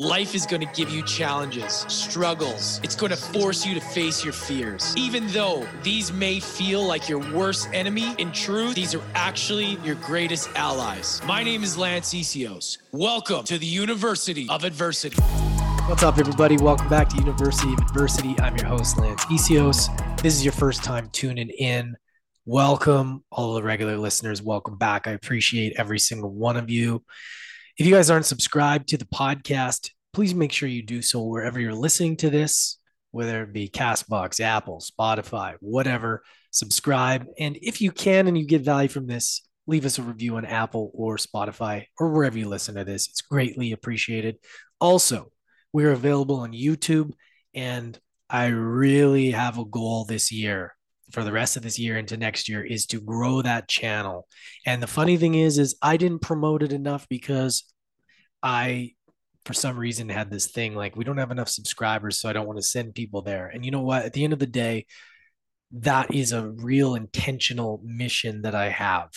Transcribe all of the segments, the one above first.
Life is going to give you challenges, struggles. It's going to force you to face your fears. Even though these may feel like your worst enemy, in truth, these are actually your greatest allies. My name is Lance Essihos. Welcome to the University of Adversity. What's up, everybody? Welcome back to University of Adversity. I'm your host, Lance Essihos. This is your first time tuning in. Welcome, all the regular listeners. Welcome back. I appreciate every single one of you. If you guys aren't subscribed to the podcast, please make sure you do so wherever you're listening to this, whether it be Castbox, Apple, Spotify, whatever. Subscribe. And if you can and you get value from this, leave us a review on Apple or Spotify or wherever you listen to this. It's greatly appreciated. Also, we're available on YouTube, and I really have a goal this year for the rest of this year into next year is to grow that channel. And the funny thing is, is I didn't promote it enough because I, for some reason, had this thing like we don't have enough subscribers, so I don't want to send people there. And you know what? At the end of the day, that is a real intentional mission that I have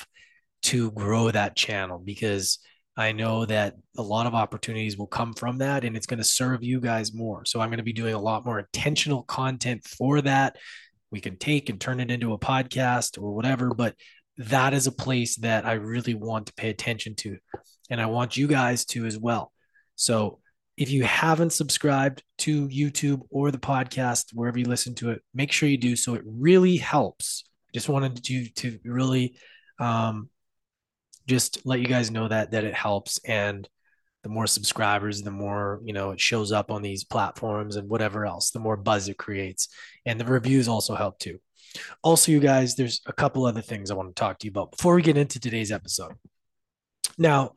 to grow that channel because I know that a lot of opportunities will come from that and it's going to serve you guys more. So I'm going to be doing a lot more intentional content for that we can take and turn it into a podcast or whatever. But that is a place that I really want to pay attention to. And I want you guys to as well. So if you haven't subscribed to YouTube or the podcast, wherever you listen to it, make sure you do so. It really helps. Just wanted to to really um, just let you guys know that that it helps. And the more subscribers, the more, you know, it shows up on these platforms and whatever else, the more buzz it creates. And the reviews also help too. Also, you guys, there's a couple other things I want to talk to you about before we get into today's episode. Now,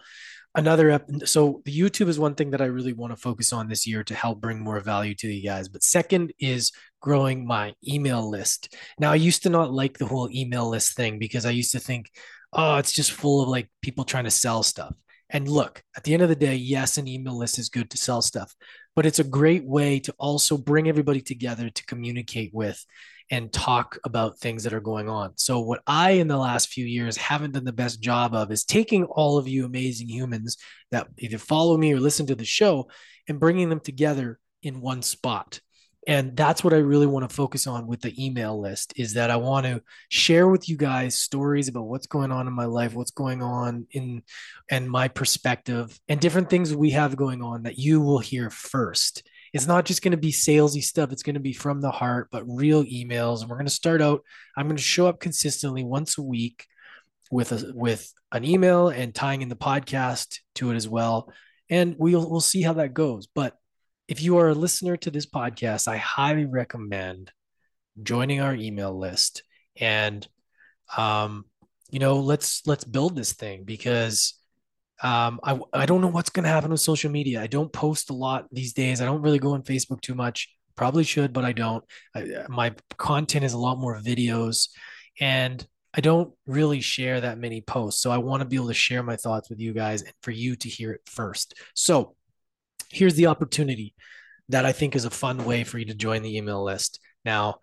another so the YouTube is one thing that I really want to focus on this year to help bring more value to you guys. But second is growing my email list. Now, I used to not like the whole email list thing because I used to think, oh, it's just full of like people trying to sell stuff. And look, at the end of the day, yes, an email list is good to sell stuff, but it's a great way to also bring everybody together to communicate with and talk about things that are going on. So, what I, in the last few years, haven't done the best job of is taking all of you amazing humans that either follow me or listen to the show and bringing them together in one spot and that's what i really want to focus on with the email list is that i want to share with you guys stories about what's going on in my life what's going on in and my perspective and different things we have going on that you will hear first it's not just going to be salesy stuff it's going to be from the heart but real emails and we're going to start out i'm going to show up consistently once a week with a with an email and tying in the podcast to it as well and we'll we'll see how that goes. But if you are a listener to this podcast, I highly recommend joining our email list and um, you know, let's let's build this thing because um, I I don't know what's going to happen with social media. I don't post a lot these days. I don't really go on Facebook too much. Probably should, but I don't. I, my content is a lot more videos, and I don't really share that many posts. So I want to be able to share my thoughts with you guys and for you to hear it first. So here's the opportunity that I think is a fun way for you to join the email list. Now,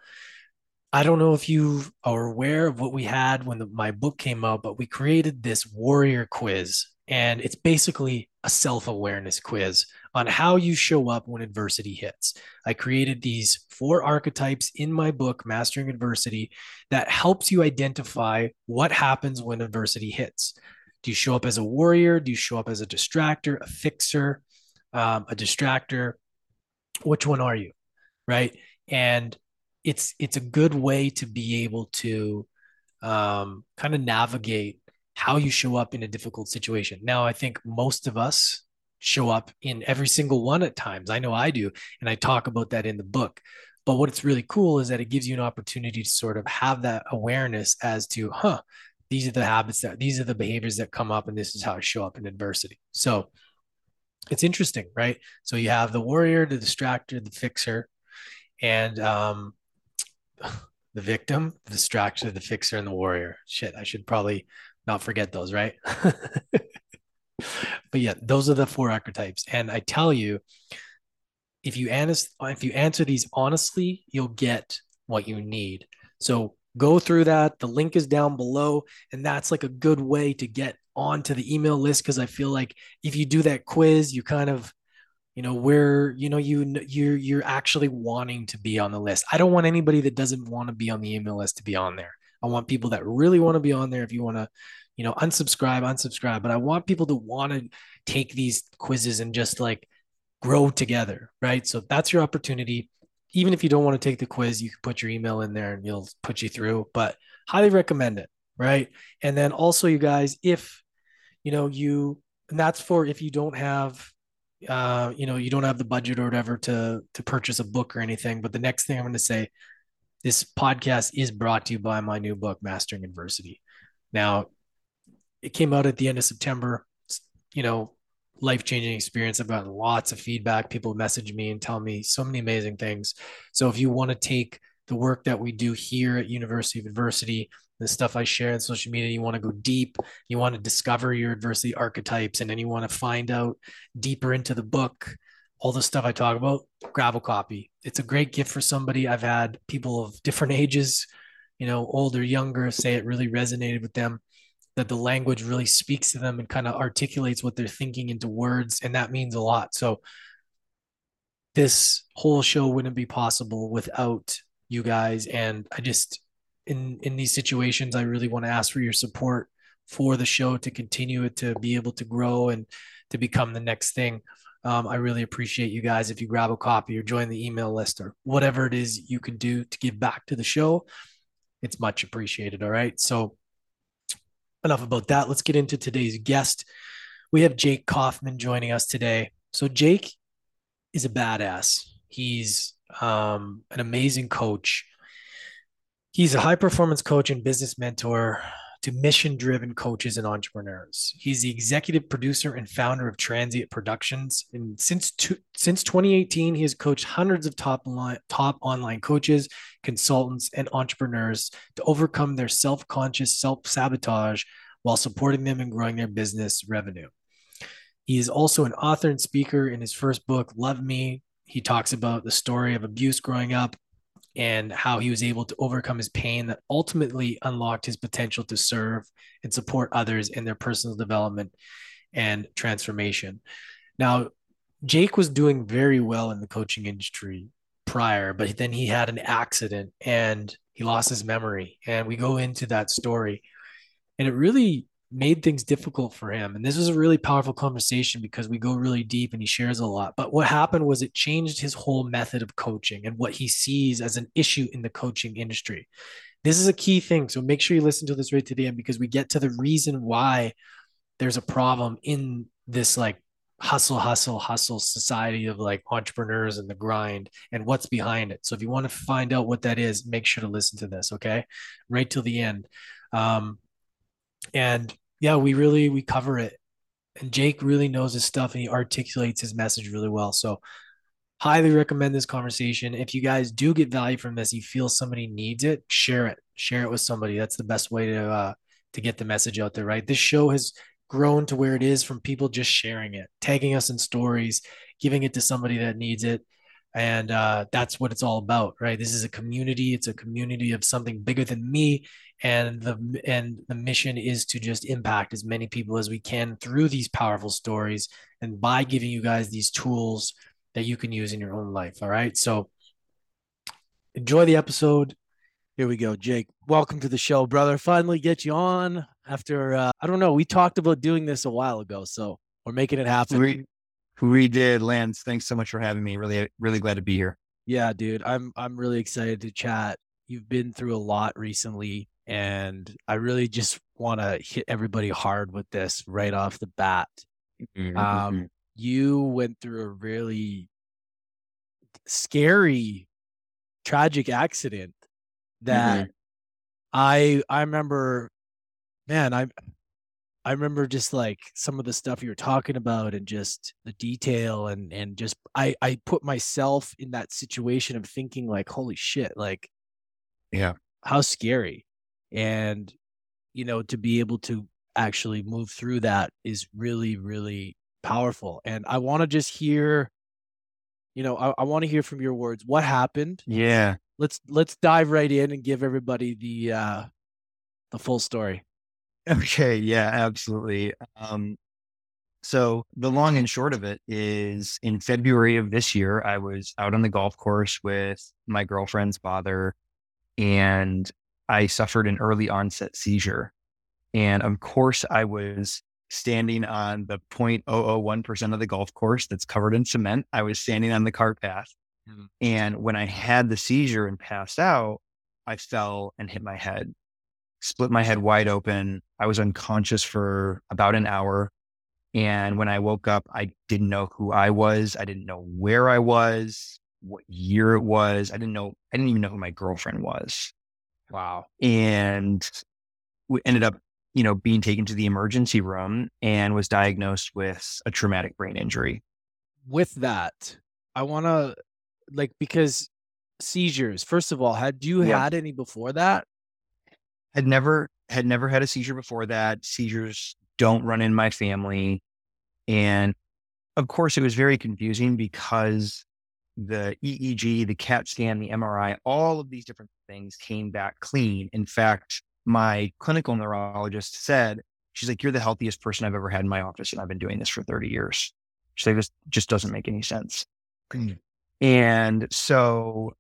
I don't know if you are aware of what we had when the, my book came out, but we created this warrior quiz. And it's basically a self awareness quiz on how you show up when adversity hits. I created these four archetypes in my book, Mastering Adversity, that helps you identify what happens when adversity hits. Do you show up as a warrior? Do you show up as a distractor, a fixer, um, a distractor which one are you right and it's it's a good way to be able to um, kind of navigate how you show up in a difficult situation now i think most of us show up in every single one at times i know i do and i talk about that in the book but what's really cool is that it gives you an opportunity to sort of have that awareness as to huh these are the habits that these are the behaviors that come up and this is how i show up in adversity so it's interesting, right? So you have the warrior, the distractor, the fixer, and um, the victim, the distractor, the fixer, and the warrior. Shit, I should probably not forget those, right? but yeah, those are the four archetypes. And I tell you, if you answer if you answer these honestly, you'll get what you need. So go through that. The link is down below, and that's like a good way to get onto the email list because I feel like if you do that quiz, you kind of you know where you know you you're you're actually wanting to be on the list i don't want anybody that doesn't want to be on the email list to be on there i want people that really want to be on there if you want to you know unsubscribe unsubscribe but i want people to want to take these quizzes and just like grow together right so that's your opportunity even if you don't want to take the quiz you can put your email in there and you'll put you through but highly recommend it right and then also you guys if you know you and that's for if you don't have uh, you know, you don't have the budget or whatever to to purchase a book or anything. But the next thing I'm going to say, this podcast is brought to you by my new book, Mastering Adversity. Now, it came out at the end of September. It's, you know, life changing experience. I've gotten lots of feedback. People message me and tell me so many amazing things. So if you want to take the work that we do here at University of Adversity the stuff I share on social media. You want to go deep, you want to discover your adversity archetypes, and then you want to find out deeper into the book, all the stuff I talk about, grab a copy. It's a great gift for somebody. I've had people of different ages, you know, older, younger, say it really resonated with them, that the language really speaks to them and kind of articulates what they're thinking into words. And that means a lot. So, this whole show wouldn't be possible without you guys. And I just, in in these situations i really want to ask for your support for the show to continue it to be able to grow and to become the next thing um, i really appreciate you guys. If you grab a copy or join the email list or whatever it is you can do to give back to the show it's much appreciated all right? So enough about that. Let's get into today's guest. We have jake kaufman joining us today. So jake is a badass. He's um, an amazing coach. He's a high performance coach and business mentor to mission driven coaches and entrepreneurs. He's the executive producer and founder of Transient Productions. And since, two, since 2018, he has coached hundreds of top, line, top online coaches, consultants, and entrepreneurs to overcome their self conscious self sabotage while supporting them in growing their business revenue. He is also an author and speaker in his first book, Love Me. He talks about the story of abuse growing up and how he was able to overcome his pain that ultimately unlocked his potential to serve and support others in their personal development and transformation. Now, Jake was doing very well in the coaching industry prior, but then he had an accident and he lost his memory. And we go into that story. And it really made things difficult for him. And this was a really powerful conversation because we go really deep and he shares a lot. But what happened was it changed his whole method of coaching and what he sees as an issue in the coaching industry. This is a key thing. So make sure you listen to this right to the end because we get to the reason why there's a problem in this like hustle, hustle, hustle society of like entrepreneurs and the grind and what's behind it. So if you want to find out what that is, make sure to listen to this. Okay. Right till the end. Um, and yeah, we really we cover it. And Jake really knows his stuff and he articulates his message really well. So highly recommend this conversation. If you guys do get value from this, you feel somebody needs it, share it. Share it with somebody. That's the best way to uh to get the message out there, right? This show has grown to where it is from people just sharing it, tagging us in stories, giving it to somebody that needs it and uh, that's what it's all about right? This is a community. It's a community of something bigger than me. And the and the mission is to just impact as many people as we can through these powerful stories and by giving you guys these tools that you can use in your own life all right? So enjoy the episode. Here we go jake. Welcome to the show brother. Finally get you on after uh, i don't know. We talked about doing this a while ago so we're making it happen. We did, Lance. Thanks so much for having me. Really, really glad to be here. Yeah, dude. I'm I'm really excited to chat. You've been through a lot recently, and I really just want to hit everybody hard with this right off the bat. Mm-hmm. Um, mm-hmm. you went through a really scary, tragic accident that mm-hmm. I I remember. Man, I I remember just like some of the stuff you were talking about and just the detail and and just I I put myself in that situation of thinking like holy shit like yeah. how scary. And you know to be able to actually move through that is really really powerful. And I want to just hear you know I, I want to hear from your words. What happened? Yeah. Let's let's dive right in and give everybody the uh the full story Okay, yeah, absolutely. Um, So the long and short of it is in February of this year, I was out on the golf course with my girlfriend's father and I suffered an early onset seizure. And of course, I was standing on the 0.001% of the golf course that's covered in cement. I was standing on the cart path. Mm-hmm. And when I had the seizure and passed out, I fell and hit my head, split my head wide open. I was unconscious for about an hour. And when I woke up, I didn't know who I was. I didn't know where I was, what year it was. I didn't know, I didn't even know who my girlfriend was. Wow. And we ended up you know, being taken to the emergency room and was diagnosed with a traumatic brain injury. With that, I want to like because seizures. First of all, had you yeah. had any before that? Had never had never had a seizure before that. Seizures don't run in my family. And of course, it was very confusing because the EEG, the CAT scan, the MRI, all of these different things came back clean. In fact, my clinical neurologist said, she's like, you're the healthiest person I've ever had in my office. And I've been doing this for 30 years. She's like, this just doesn't make any sense. Mm. And so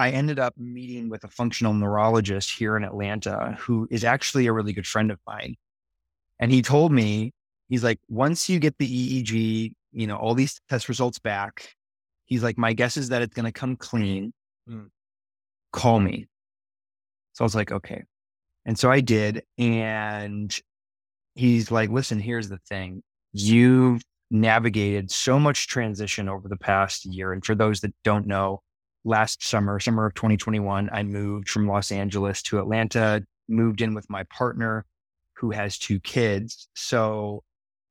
I ended up meeting with a functional neurologist here in Atlanta who is actually a really good friend of mine. And he told me, he's like, once you get the EEG, you know, all these test results back, he's like, my guess is that it's going to come clean. Mm. Call me. So I was like, okay. And so I did. And he's like, listen, here's the thing. You've navigated so much transition over the past year. And for those that don't know, last summer, summer of 2021, I moved from Los Angeles to Atlanta, moved in with my partner who has two kids. So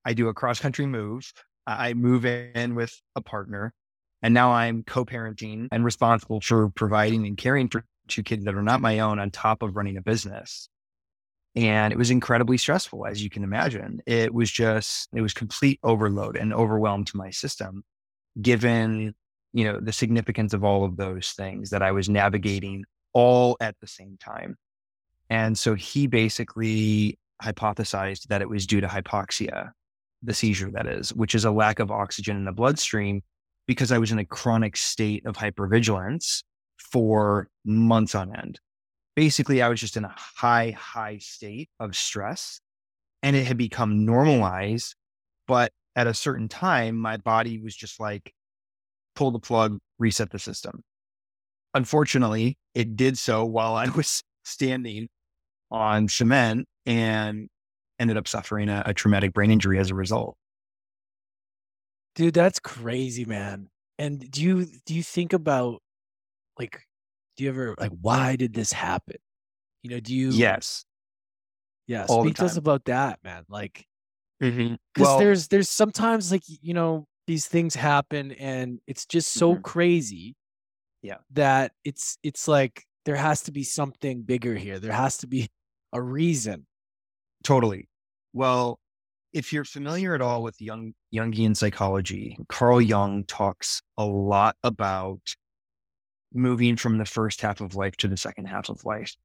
I do a cross country move. I move in with a partner. And now I'm co parenting and responsible for providing and caring for two kids that are not my own on top of running a business. And it was incredibly stressful, as you can imagine. It was just, it was complete overload and overwhelm to my system, given, you know, the significance of all of those things that I was navigating all at the same time. And so he basically hypothesized that it was due to hypoxia, the seizure that is, which is a lack of oxygen in the bloodstream because I was in a chronic state of hypervigilance for months on end. Basically, I was just in a high, high state of stress and it had become normalized. But at a certain time, my body was just like, pull the plug, reset the system. Unfortunately, it did so while I was standing on cement and ended up suffering a, a traumatic brain injury as a result. Dude, that's crazy, man. And do you do you think about like do you ever like why did this happen you know do you yes yeah All speak to us about that man like because mm-hmm. well, there's there's sometimes like you know these things happen and it's just so mm-hmm. crazy yeah that it's it's like there has to be something bigger here there has to be a reason totally well if you're familiar at all with Jung jungian psychology carl jung talks a lot about moving from the first half of life to the second half of life,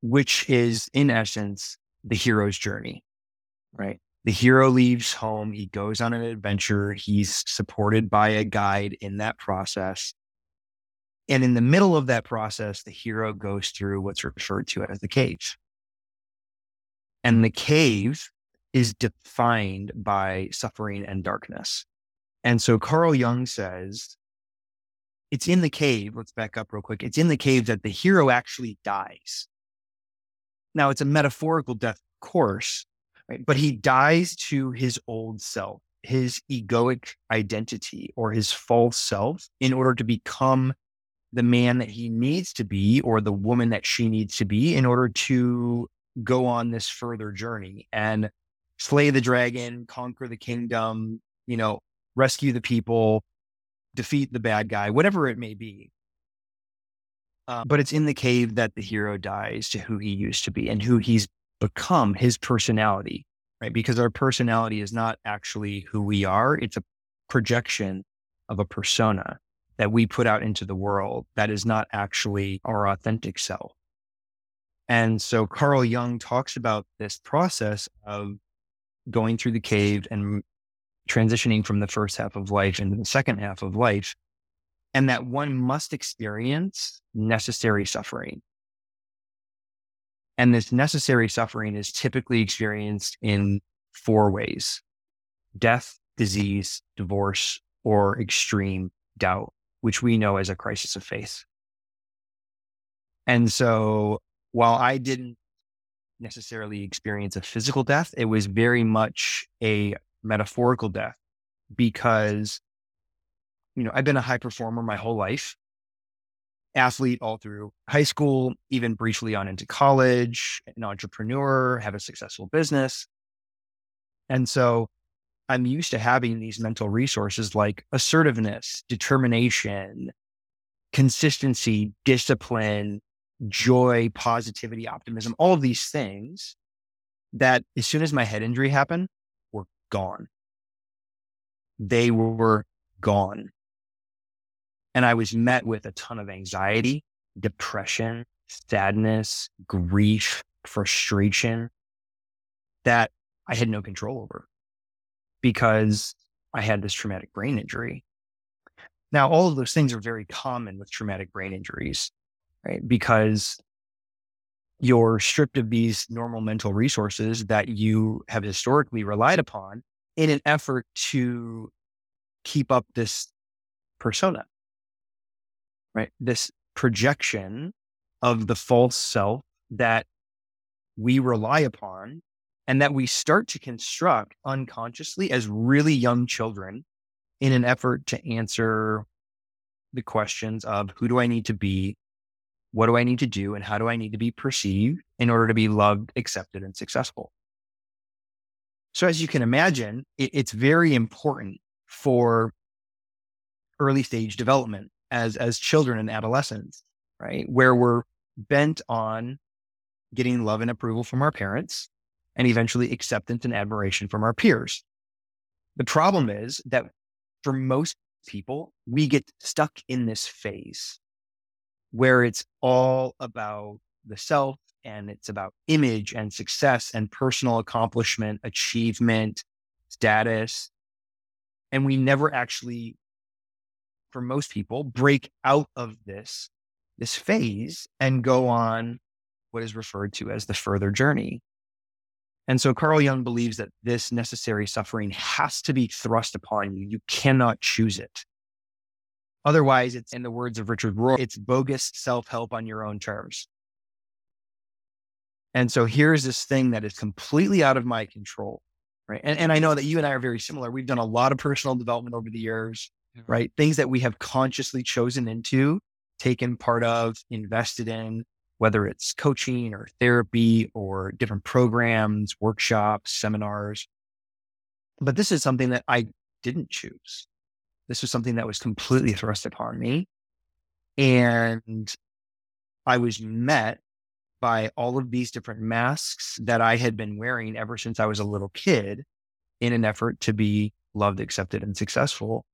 which is in essence the hero's journey, right? The hero leaves home. He goes on an adventure. He's supported by a guide in that process. And in the middle of that process, the hero goes through what's referred to as the cave. And the cave is defined by suffering and darkness. And so Carl Jung says it's in the cave. Let's back up real quick. It's in the cave that the hero actually dies. Now, it's a metaphorical death, of course, right? but he dies to his old self, his egoic identity or his false self in order to become the man that he needs to be or the woman that she needs to be in order to go on this further journey and slay the dragon, conquer the kingdom, you know, rescue the people, defeat the bad guy, whatever it may be. Uh, but it's in the cave that the hero dies to who he used to be and who he's become, his personality, right? Because our personality is not actually who we are, it's a projection of a persona that we put out into the world that is not actually our authentic self. And so Carl Jung talks about this process of going through the cave and transitioning from the first half of life into the second half of life, and that one must experience necessary suffering. And this necessary suffering is typically experienced in four ways death, disease, divorce, or extreme doubt, which we know as a crisis of faith. And so while I didn't necessarily experience a physical death, it was very much a metaphorical death because, you know, I've been a high performer my whole life, athlete all through high school, even briefly on into college, an entrepreneur, have a successful business. And so I'm used to having these mental resources like assertiveness, determination, consistency, discipline, joy, positivity, optimism, all of these things that as soon as my head injury happened, were gone. They were gone. And I was met with a ton of anxiety, depression, sadness, grief, frustration that I had no control over because I had this traumatic brain injury. Now, all of those things are very common with traumatic brain injuries right? Because you're stripped of these normal mental resources that you have historically relied upon in an effort to keep up this persona, right? This projection of the false self that we rely upon and that we start to construct unconsciously as really young children in an effort to answer the questions of who do I need to be? What do I need to do? And how do I need to be perceived in order to be loved, accepted, and successful? So, as you can imagine, it, it's very important for early stage development as, as children and adolescents, right? Where we're bent on getting love and approval from our parents and eventually acceptance and admiration from our peers. The problem is that for most people, we get stuck in this phase where it's all about the self and it's about image and success and personal accomplishment, achievement, status. And we never actually, for most people, break out of this, this phase and go on what is referred to as the further journey. And so Carl Jung believes that this necessary suffering has to be thrust upon you. You cannot choose it. Otherwise, it's in the words of Richard Rohr, it's bogus self help on your own terms. And so here's this thing that is completely out of my control. Right. And, and I know that you and I are very similar. We've done a lot of personal development over the years, right? Things that we have consciously chosen into, taken part of, invested in, whether it's coaching or therapy or different programs, workshops, seminars. But this is something that I didn't choose. This was something that was completely thrust upon me. And I was met by all of these different masks that I had been wearing ever since I was a little kid in an effort to be loved, accepted, and successful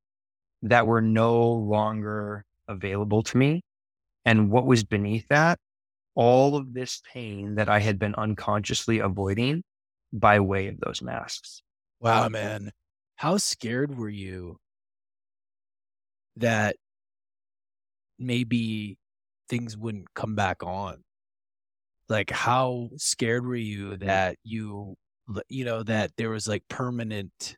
that were no longer available to me. And what was beneath that? All of this pain that I had been unconsciously avoiding by way of those masks. Wow, um, man. How scared were you that maybe things wouldn't come back on? Like, how scared were you that you, you know, that there was like permanent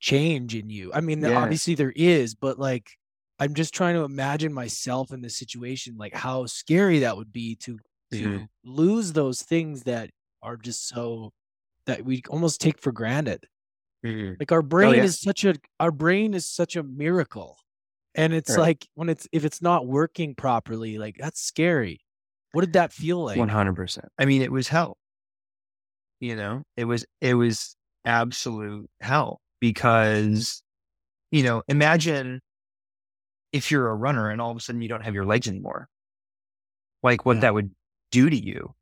change in you? I mean, yeah. obviously there is, but like, I'm just trying to imagine myself in this situation, like how scary that would be to to mm-hmm. lose those things that are just so that we almost take for granted. Mm-hmm. Like our oh, brain oh, yeah. is such a our brain is such a miracle. And it's right. like when it's if it's not working properly, like that's scary. What did that feel like? 100%. I mean, it was hell. You know, it was it was absolute hell because you know, imagine if you're a runner and all of a sudden you don't have your legs anymore. Like what yeah. that would do to you.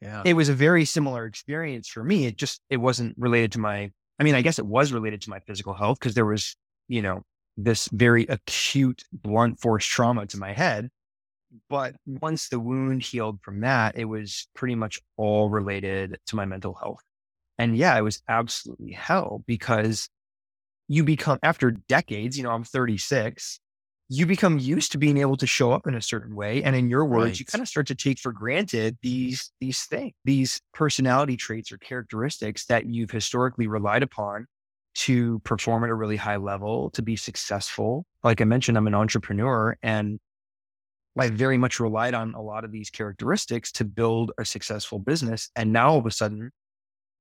Yeah. It was a very similar experience for me. It just it wasn't related to my I mean, I guess it was related to my physical health because there was, you know, this very acute blunt force trauma to my head. But once the wound healed from that, it was pretty much all related to my mental health. And yeah, it was absolutely hell because you become, after decades, you know, I'm 36, you become used to being able to show up in a certain way. And in your words, right. you kind of start to take for granted these, these things, these personality traits or characteristics that you've historically relied upon to perform at a really high level, to be successful. Like I mentioned, I'm an entrepreneur and I very much relied on a lot of these characteristics to build a successful business. And now all of a sudden,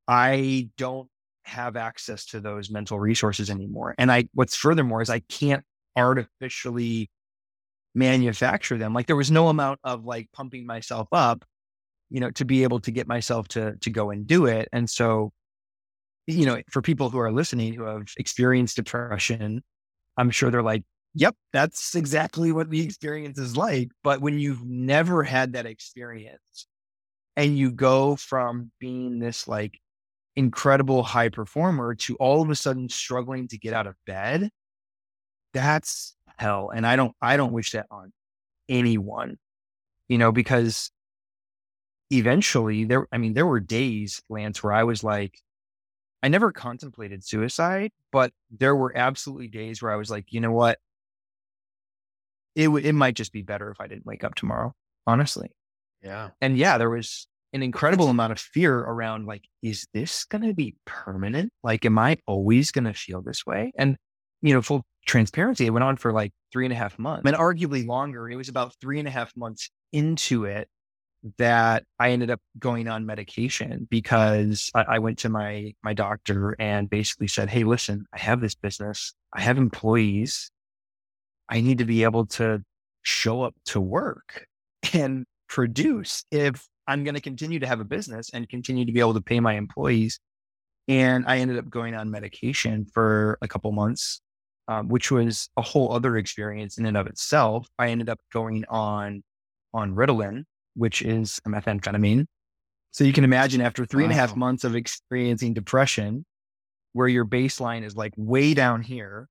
I don't have access to those mental resources anymore. And I, what's furthermore is I can't artificially manufacture them. Like there was no amount of like pumping myself up, you know, to be able to get myself to, to go and do it. And so, you know, for people who are listening who have experienced depression, I'm sure they're like, Yep, that's exactly what the experience is like. But when you've never had that experience and you go from being this like incredible high performer to all of a sudden struggling to get out of bed, that's hell. And I don't, I don't wish that on anyone, you know, because eventually there, I mean, there were days, Lance, where I was like, I never contemplated suicide, but there were absolutely days where I was like, you know what? it w- it might just be better if I didn't wake up tomorrow, honestly. Yeah. And yeah, there was an incredible amount of fear around like, is this going to be permanent? Like, am I always going to feel this way? And, you know, full transparency, it went on for like three and a half months and arguably longer. It was about three and a half months into it that I ended up going on medication because I, I went to my, my doctor and basically said, Hey, listen, I have this business. I have employees. I need to be able to show up to work and produce if I'm going to continue to have a business and continue to be able to pay my employees. And I ended up going on medication for a couple months, um, which was a whole other experience in and of itself. I ended up going on on Ritalin, which is a methamphetamine. So you can imagine after three wow. and a half months of experiencing depression, where your baseline is like way down here,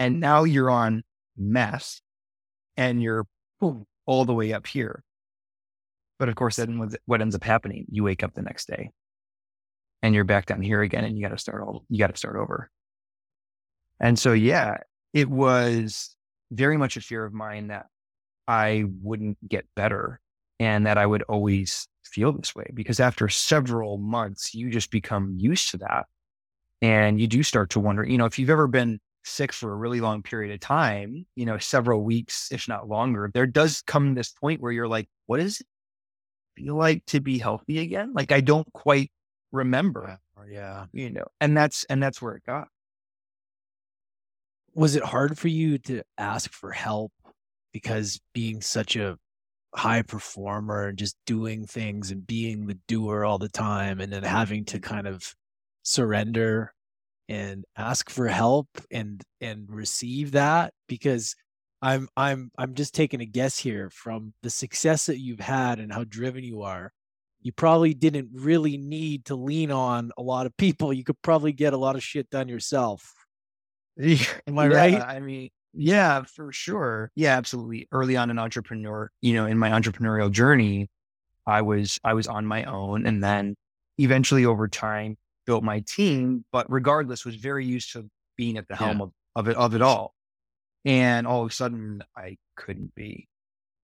and now you're on mess and you're boom, all the way up here. But of course, then what ends up happening, you wake up the next day and you're back down here again and you got to start all, you got to start over. And so, yeah, it was very much a fear of mine that I wouldn't get better and that I would always feel this way because after several months, you just become used to that. And you do start to wonder, you know, if you've ever been sick for a really long period of time, you know, several weeks, if not longer, there does come this point where you're like, what is feel like to be healthy again? Like I don't quite remember. Yeah. You know, and that's and that's where it got. Was it hard for you to ask for help because being such a high performer and just doing things and being the doer all the time and then having to kind of surrender and ask for help and and receive that because I'm I'm I'm just taking a guess here from the success that you've had and how driven you are. You probably didn't really need to lean on a lot of people. You could probably get a lot of shit done yourself. Am I yeah, right? I mean, yeah, for sure. Yeah, absolutely. Early on in entrepreneur, you know, in my entrepreneurial journey, I was I was on my own and then eventually over time built my team, but regardless was very used to being at the helm yeah. of, of it, of it all. And all of a sudden I couldn't be.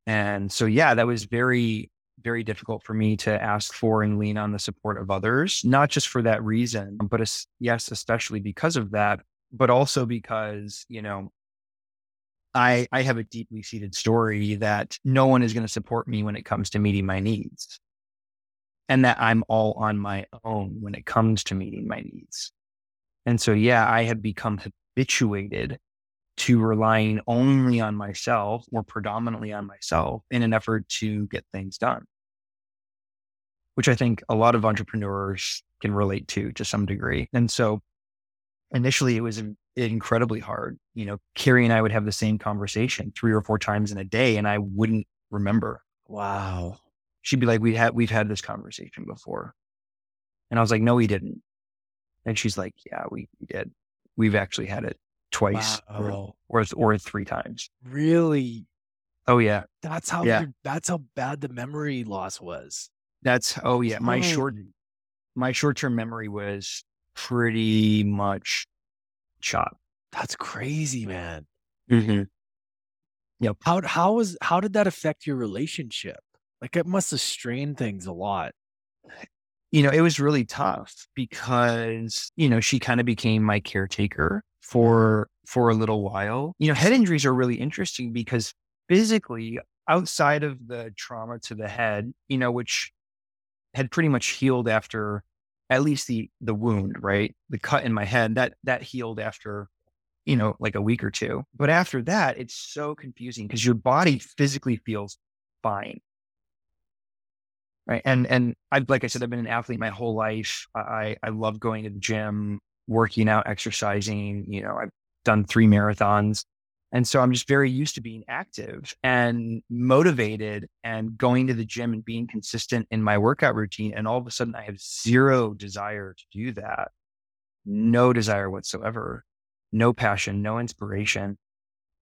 And so, yeah, that was very, very difficult for me to ask for and lean on the support of others, not just for that reason, but as, yes, especially because of that, but also because, you know, I, I have a deeply seated story that no one is going to support me when it comes to meeting my needs and that I'm all on my own when it comes to meeting my needs. And so, yeah, I have become habituated to relying only on myself or predominantly on myself in an effort to get things done, which I think a lot of entrepreneurs can relate to to some degree. And so initially it was incredibly hard. You know, Carrie and I would have the same conversation three or four times in a day and I wouldn't remember. Wow she'd be like, "We had we've had this conversation before," and I was like, "No, we didn't." And she's like, "Yeah, we, we did. We've actually had it twice wow. or, or or three times." Really? Oh yeah. That's how yeah. that's how bad the memory loss was. That's oh yeah. My short my short term memory was pretty much shot. That's crazy, man. Mm-hmm. Yep. How how was how did that affect your relationship? Like it must have strained things a lot. You know, it was really tough because, you know, she kind of became my caretaker for for a little while. You know, head injuries are really interesting because physically outside of the trauma to the head, you know, which had pretty much healed after at least the the wound, right? The cut in my head that that healed after you know like a week or two. But after that, it's so confusing because your body physically feels fine. Right. And and I like I said, I've been an athlete my whole life. I I love going to the gym, working out, exercising. You know, I've done three marathons. And so I'm just very used to being active and motivated and going to the gym and being consistent in my workout routine. And all of a sudden, I have zero desire to do that. No desire whatsoever, no passion, no inspiration.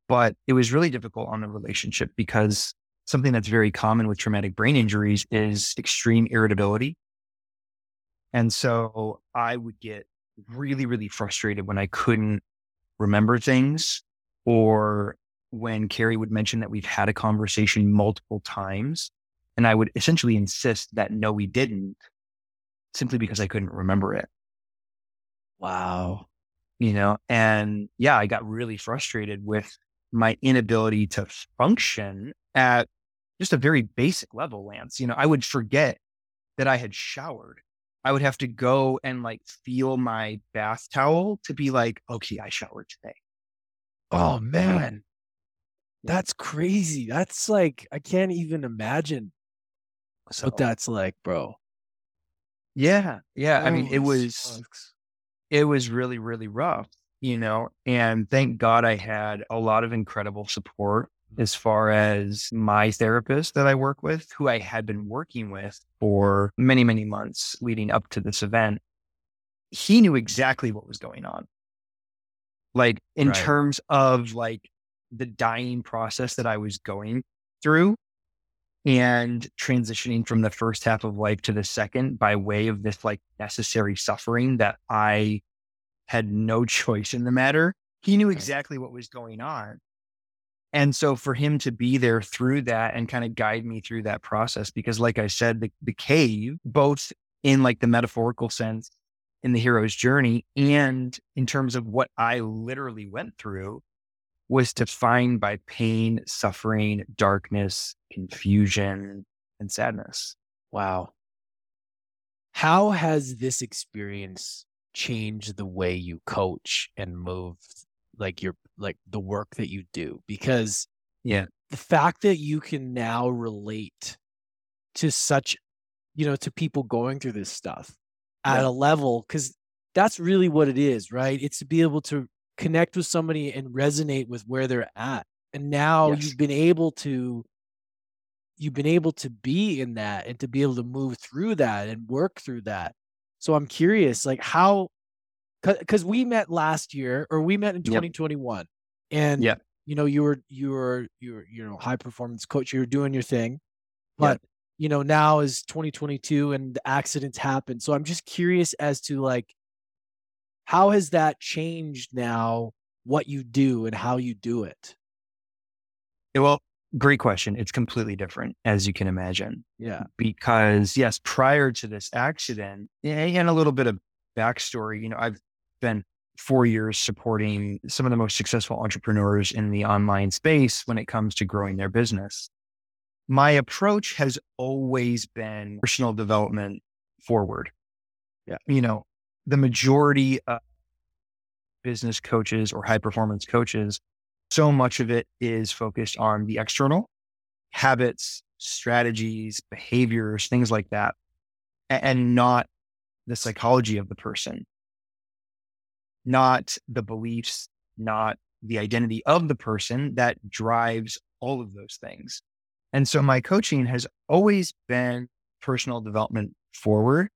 But it was really difficult on the relationship because something that's very common with traumatic brain injuries is extreme irritability. And so I would get really, really frustrated when I couldn't remember things or when Carrie would mention that we've had a conversation multiple times, and I would essentially insist that no, we didn't, simply because I couldn't remember it. Wow. You know, and yeah, I got really frustrated with my inability to function at just a very basic level, Lance. You know, I would forget that I had showered. I would have to go and like feel my bath towel to be like, okay, I showered today. Oh man. That's crazy. That's like I can't even imagine So what that's like, bro. yeah, yeah. I mean, oh, it was smokes. it was really really rough, you know. And thank God I had a lot of incredible support as far as my therapist that I work with, who I had been working with for many many months leading up to this event. He knew exactly what was going on. Like in Right. terms of like the dying process that I was going through and transitioning from the first half of life to the second by way of this like necessary suffering that I had no choice in the matter. He knew exactly what was going on. And so for him to be there through that and kind of guide me through that process, because like I said, the, the cave, both in like the metaphorical sense in the hero's journey and in terms of what I literally went through was defined by pain, suffering, darkness, confusion, and sadness. Wow. How has this experience changed the way you coach and move like your like the work that you do? Because Yeah. the fact that you can now relate to such you know to people going through this stuff at Yeah. a level because that's really what it is right it's to be able to connect with somebody and resonate with where they're at and now Yes. you've been able to you've been able to be in that and to be able to move through that and work through that so i'm curious like how because we met last year or we met in Yep. 2021 and yeah you know you were you were you were you know high performance coach you were doing your thing Yep. but you know now is 2022 and the accidents happen so i'm just curious as to like how has that changed now what you do and how you do it Yeah, Well, great question. It's completely different, as you can imagine. yeah because yes, prior to this accident, and a little bit of backstory, you know, I've been four years supporting some of the most successful entrepreneurs in the online space when it comes to growing their business. My approach has always been personal development forward. Yeah. You know, the majority of business coaches or high performance coaches, so much of it is focused on the external habits, strategies, behaviors, things like that, and not the psychology of the person, not the beliefs, not the identity of the person that drives all of those things. And so my coaching has always been personal development forward.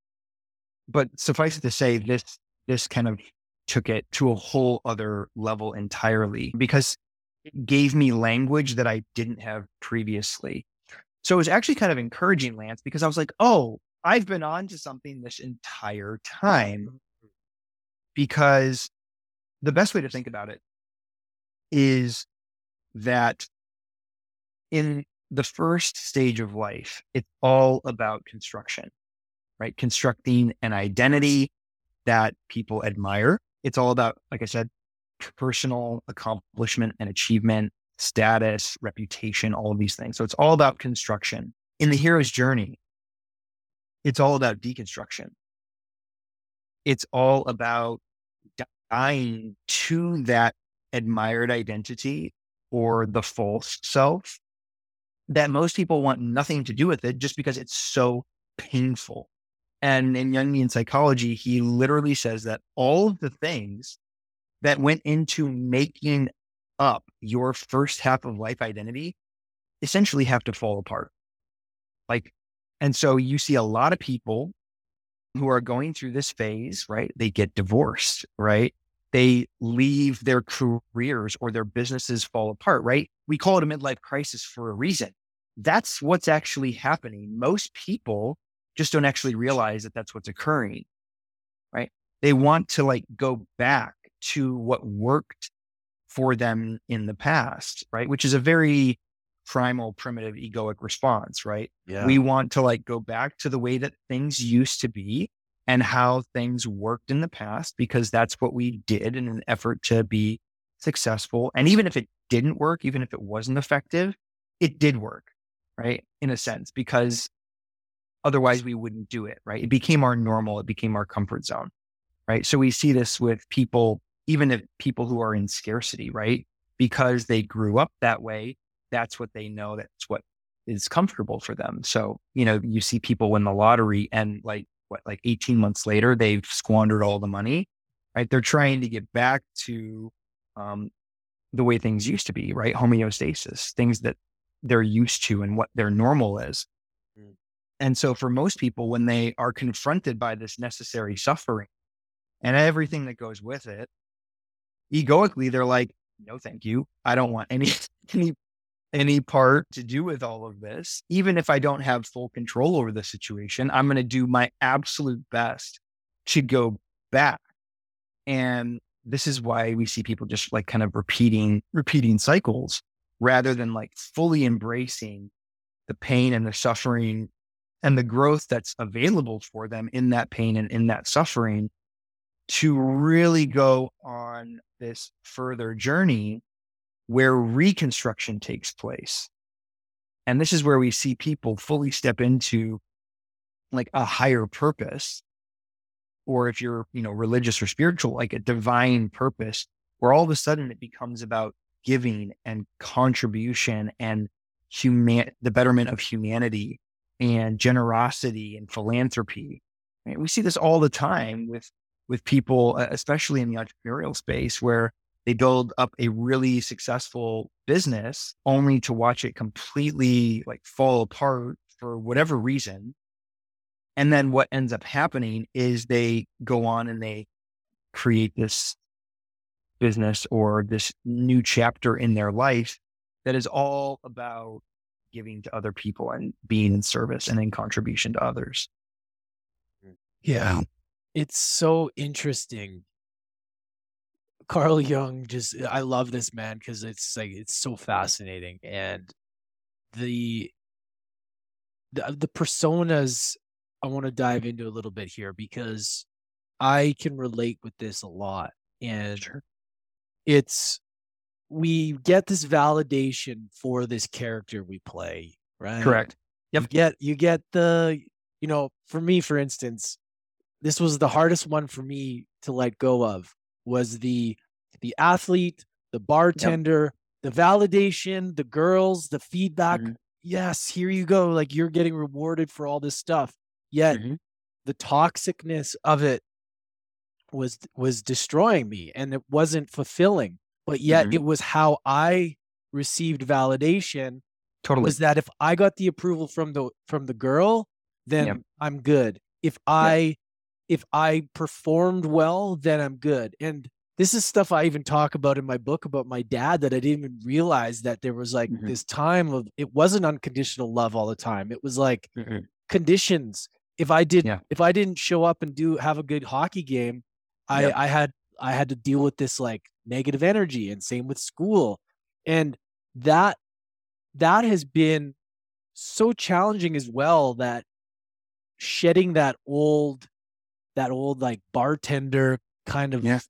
But suffice it to say, this this kind of took it to a whole other level entirely because it gave me language that I didn't have previously. So it was actually kind of encouraging, Lance, because I was like, oh, I've been on to something this entire time because the best way to think about it is that in the first stage of life, it's all about construction, right? Constructing an identity that people admire. It's all about, like I said, personal accomplishment and achievement, status, reputation, all of these things. So it's all about construction. In the hero's journey, it's all about deconstruction. It's all about dying to that admired identity or the false self that most people want nothing to do with it just because it's so painful. And in Jungian psychology, he literally says that all of the things that went into making up your first half of life identity essentially have to fall apart. Like, and so you see a lot of people who are going through this phase, right? They get divorced, right? They leave their careers or their businesses fall apart, right? We call it a midlife crisis for a reason. That's what's actually happening. Most people just don't actually realize that that's what's occurring, right? They want to like go back to what worked for them in the past, right? Which is a very primal, primitive, egoic response, right? Yeah. We want to like go back to the way that things used to be and how things worked in the past because that's what we did in an effort to be successful. And even if it didn't work, even if it wasn't effective, it did work, right? In a sense, because otherwise we wouldn't do it, right? It became our normal, it became our comfort zone, right? So we see this with people even if people who are in scarcity, right? Because they grew up that way, that's what they know. That's what is comfortable for them. So, you know, you see people win the lottery and like what, like 18 months later, they've squandered all the money, right? They're trying to get back to um, the way things used to be, right? Homeostasis, things that they're used to and what their normal is. Mm. And so for most people, when they are confronted by this necessary suffering and everything that goes with it, egoically they're like, no, thank you. I don't want any any any part to do with all of this. Even if I don't have full control over the situation, I'm going to do my absolute best to go back. And this is why we see people just like kind of repeating repeating cycles rather than like fully embracing the pain and the suffering and the growth that's available for them in that pain and in that suffering to really go on this further journey where reconstruction takes place. And this is where we see people fully step into like a higher purpose. Or if you're, you know, religious or spiritual, like a divine purpose, where all of a sudden it becomes about giving and contribution and human the betterment of humanity and generosity and philanthropy. We see this all the time with with people, especially in the entrepreneurial space, where they build up a really successful business only to watch it completely like fall apart for whatever reason. And then what ends up happening is they go on and they create this business or this new chapter in their life that is all about giving to other people and being in service and in contribution to others. Yeah it's so interesting. Carl Jung just I love this man because it's like it's so fascinating and the the the personas I want to dive into a little bit here because I can relate with this a lot and sure. it's we get this validation for this character we play, right? Correct. Yep. You get you get the you know, for me for instance, this was the hardest one for me to let go of was the the athlete, the bartender, yep. the validation, the girls, the feedback. Mm-hmm. Yes, here you go. Like you're getting rewarded for all this stuff. Yet mm-hmm. the toxicness of it was was destroying me and it wasn't fulfilling. But yet mm-hmm. it was how I received validation. Totally. Was that if I got the approval from the from the girl, then yep. I'm good. If I if I performed well, then I'm good. And this is stuff I even talk about in my book about my dad that I didn't even realize that there was like mm-hmm. this time of it wasn't unconditional love all the time. It was like mm-hmm. conditions if I did Yeah. if I didn't show up and do have a good hockey game, I Yep. I had I had to deal with this like negative energy and same with school. And that that has been so challenging as well that shedding that old that old like bartender kind of Yeah.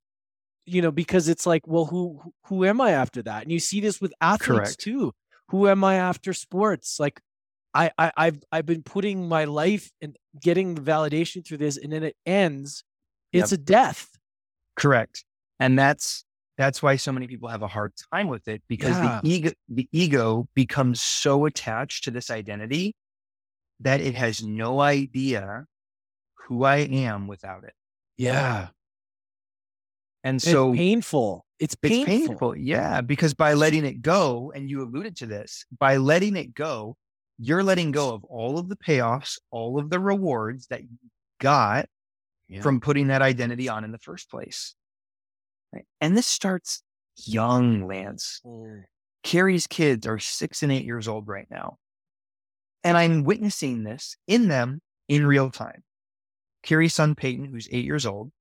You know because it's like well who who- am i after that and you see this with athletes Correct. too who am i after sports like I, I i've i've been putting my life and getting the validation through this and then it ends it's a death Correct. And that's that's why so many people have a hard time with it because Yeah. the ego the ego becomes so attached to this identity that it has no idea who I am without it. yeah And it's so painful it's painful. it's painful, painful. Yeah, because by letting it go, and you alluded to this, by letting it go, you're letting go of all of the payoffs, all of the rewards that you got Yeah. from putting that identity on in the first place. Right? And this starts young, Lance. Mm. Carrie's kids are six and eight years old right now. And I'm witnessing this in them in real time. Carrie's son, Peyton, who's eight years old,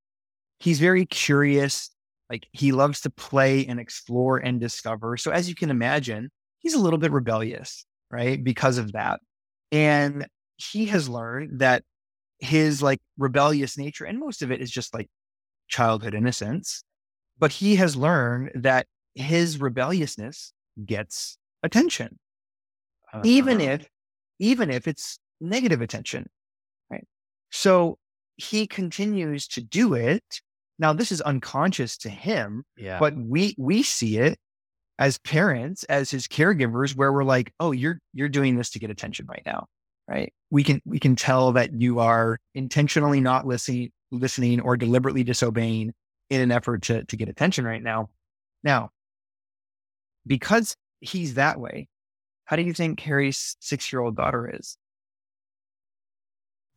he's very curious. Like he loves to play and explore and discover. So, as you can imagine, he's a little bit rebellious, right? Because of that. And he has learned that his like rebellious nature, and most of it is just like childhood innocence, but he has learned that his rebelliousness gets attention, even Uh-huh. if, even if it's negative attention, right? So he continues to do it. Now, this is unconscious to him, yeah but we we see it as parents, as his caregivers, where we're like, oh, you're you're doing this to get attention right now, right? We can we can tell that you are intentionally not listening, listening or deliberately disobeying in an effort to to get attention right now. Now, because he's that way, how do you think Carrie's six year old daughter is?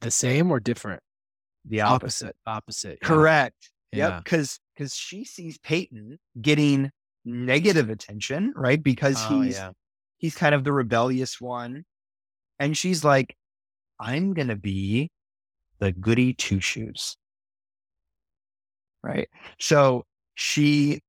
the same or different The opposite opposite yeah. Correct. Yeah. Yep. Because because she sees Peyton getting negative attention, right? Because Oh, he's yeah. he's kind of the rebellious one. And she's like, I'm gonna be the goody two shoes. Right. So she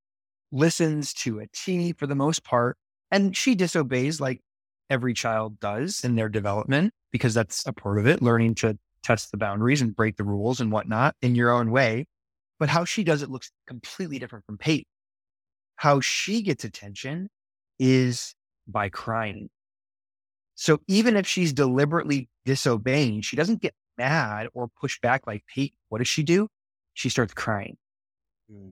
listens to a T for the most part, and she disobeys like every child does in their development, because that's a part of it, learning to test the boundaries and break the rules and whatnot in your own way. But how she does it looks completely different from Peyton. How she gets attention is by crying. So even if she's deliberately disobeying, she doesn't get mad or push back like Peyton. What does she do? She starts crying. Mm.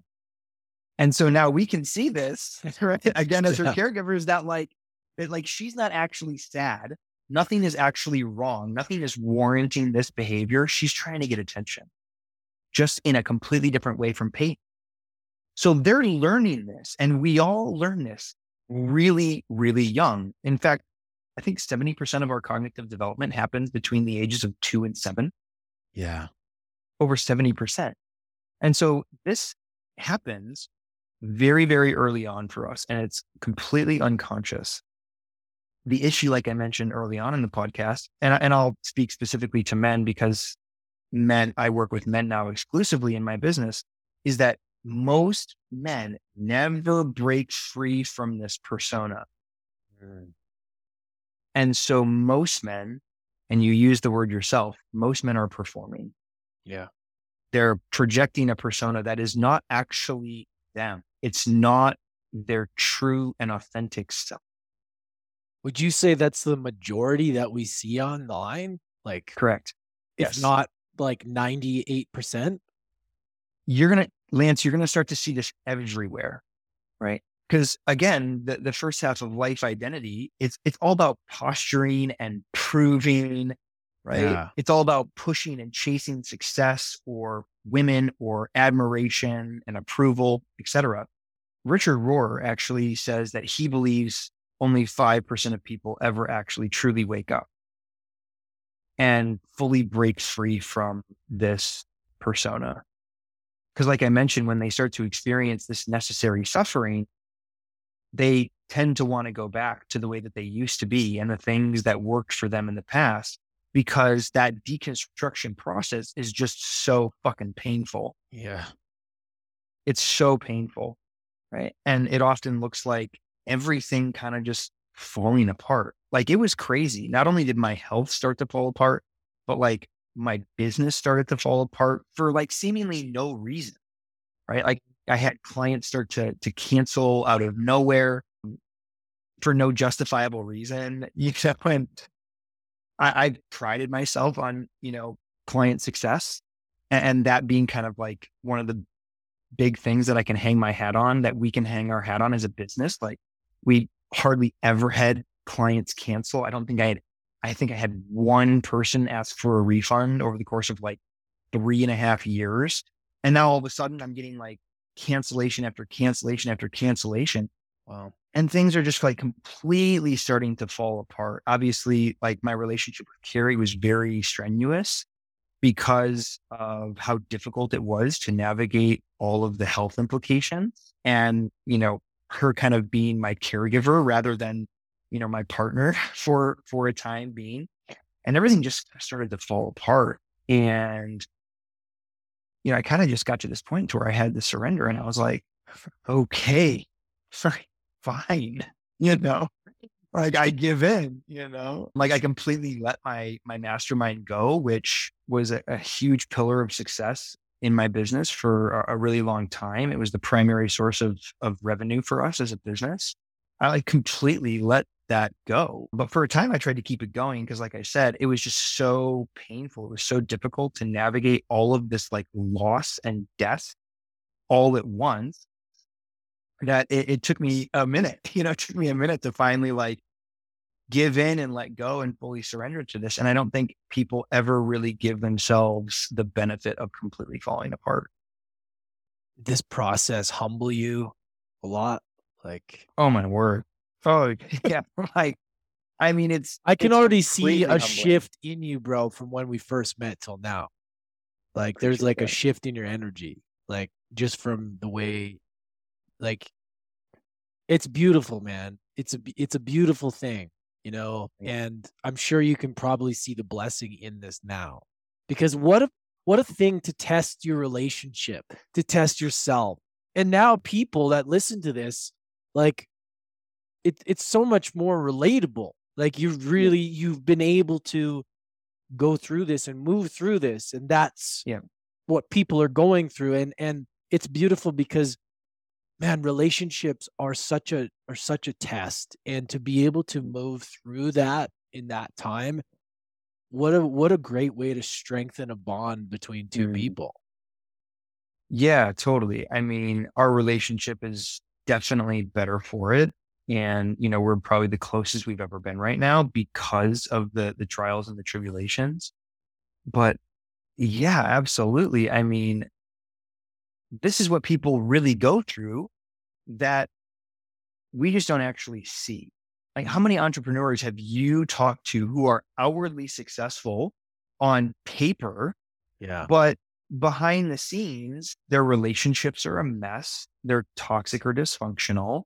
And so now we can see this right? again as her Yeah. caregivers that like that like she's not actually sad. Nothing is actually wrong. Nothing is warranting this behavior. She's trying to get attention, just in a completely different way from Peyton. So they're learning this, and we all learn this really, really young. In fact, I think 70% of our cognitive development happens between the ages of two and seven, yeah over 70%. And so this happens very, very early on for us, and it's completely unconscious. The issue, like I mentioned early on in the podcast, and, and I'll speak specifically to men because men, I work with men now exclusively in my business, is that most men never break free from this persona. Mm. And so most men, and you use the word yourself, most men are performing. yeah They're projecting a persona that is not actually them. It's not their true and authentic self. would you say that's the majority that we see online like Correct. if Yes. not like 98% You're going to, Lance, you're going to start to see this everywhere, right? Because again, the, the first half of life identity, it's, it's all about posturing and proving, right? Yeah. It's all about pushing and chasing success or women or admiration and approval, etc. Richard Rohr actually says that he believes only 5% of people ever actually truly wake up and fully break free from this persona. Because, like I mentioned, when they start to experience this necessary suffering, they tend to want to go back to the way that they used to be and the things that worked for them in the past. because that deconstruction process is just so fucking painful. Yeah. It's so painful. Right. And it often looks like everything kind of just falling apart. Like it was crazy. Not only did my health start to fall apart, but like my business started to fall apart for like seemingly no reason. Right. Like I had clients start to to cancel out of nowhere for no justifiable reason. You know, and I, I prided myself on, you know, client success and, and that being kind of like one of the big things that I can hang my hat on that we can hang our hat on as a business. Like we hardly ever had clients cancel. I don't think I had, I think I had one person ask for a refund over the course of like three and a half years. And now all of a sudden I'm getting like cancellation after cancellation after cancellation. Wow. And things are just like completely starting to fall apart. Obviously, like my relationship with Carrie was very strenuous because of how difficult it was to navigate all of the health implications. And, you know, her kind of being my caregiver rather than, you know, my partner for for a time being. And everything just started to fall apart. And, you know, I kind of just got to this point to where I had to surrender and I was like, okay, fine, you know, like I give in, you know, like I completely let my, my mastermind go, which was a, a huge pillar of success in my business for a, really long time. It was the primary source of, of revenue for us as a business. I like completely let that go. But for a time, I tried to keep it going because, like I said, it was just so painful. It was so difficult to navigate all of this like loss and death all at once that it, it took me a minute, you know, it took me a minute to finally like give in and let go and fully surrender to this. And I don't think people ever really give themselves the benefit of completely falling apart. This process humble you a lot. Like, oh my word. Oh, yeah. like, I mean, it's, I can it's already see a humbling. shift in you, bro, from when we first met till now. Like, there's Appreciate like a shift in your energy, like, just from the way, like, it's beautiful, man. It's a, it's a beautiful thing, you know, Yeah. and I'm sure you can probably see the blessing in this now because what a, what a thing to test your relationship, to test yourself. And now people that listen to this, like, it, it's so much more relatable. Like you've really you've been able to go through this and move through this, and that's Yeah. what people are going through. And and it's beautiful because man, relationships are such a are such a test, and to be able to move through that in that time, what a what a great way to strengthen a bond between 2 Mhm. people. Yeah, totally. I mean, our relationship is definitely better for it. And, you know, we're probably the closest we've ever been right now because of the the trials and the tribulations. But yeah, absolutely. I mean, this is what people really go through that we just don't actually see. Like, how many entrepreneurs have you talked to who are outwardly successful on paper, Yeah. but behind the scenes, their relationships are a mess. They're toxic or dysfunctional,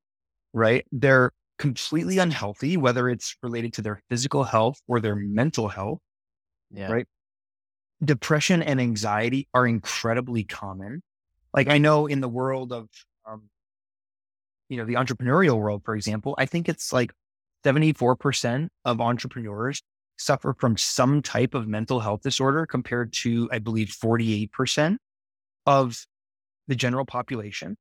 right? They're completely unhealthy, whether it's related to their physical health or their mental health. Yeah. Right. Depression and anxiety are incredibly common. Like I know in the world of, um, you know, the entrepreneurial world, for example, I think it's like 74% of entrepreneurs suffer from some type of mental health disorder compared to, I believe, 48% of the general population.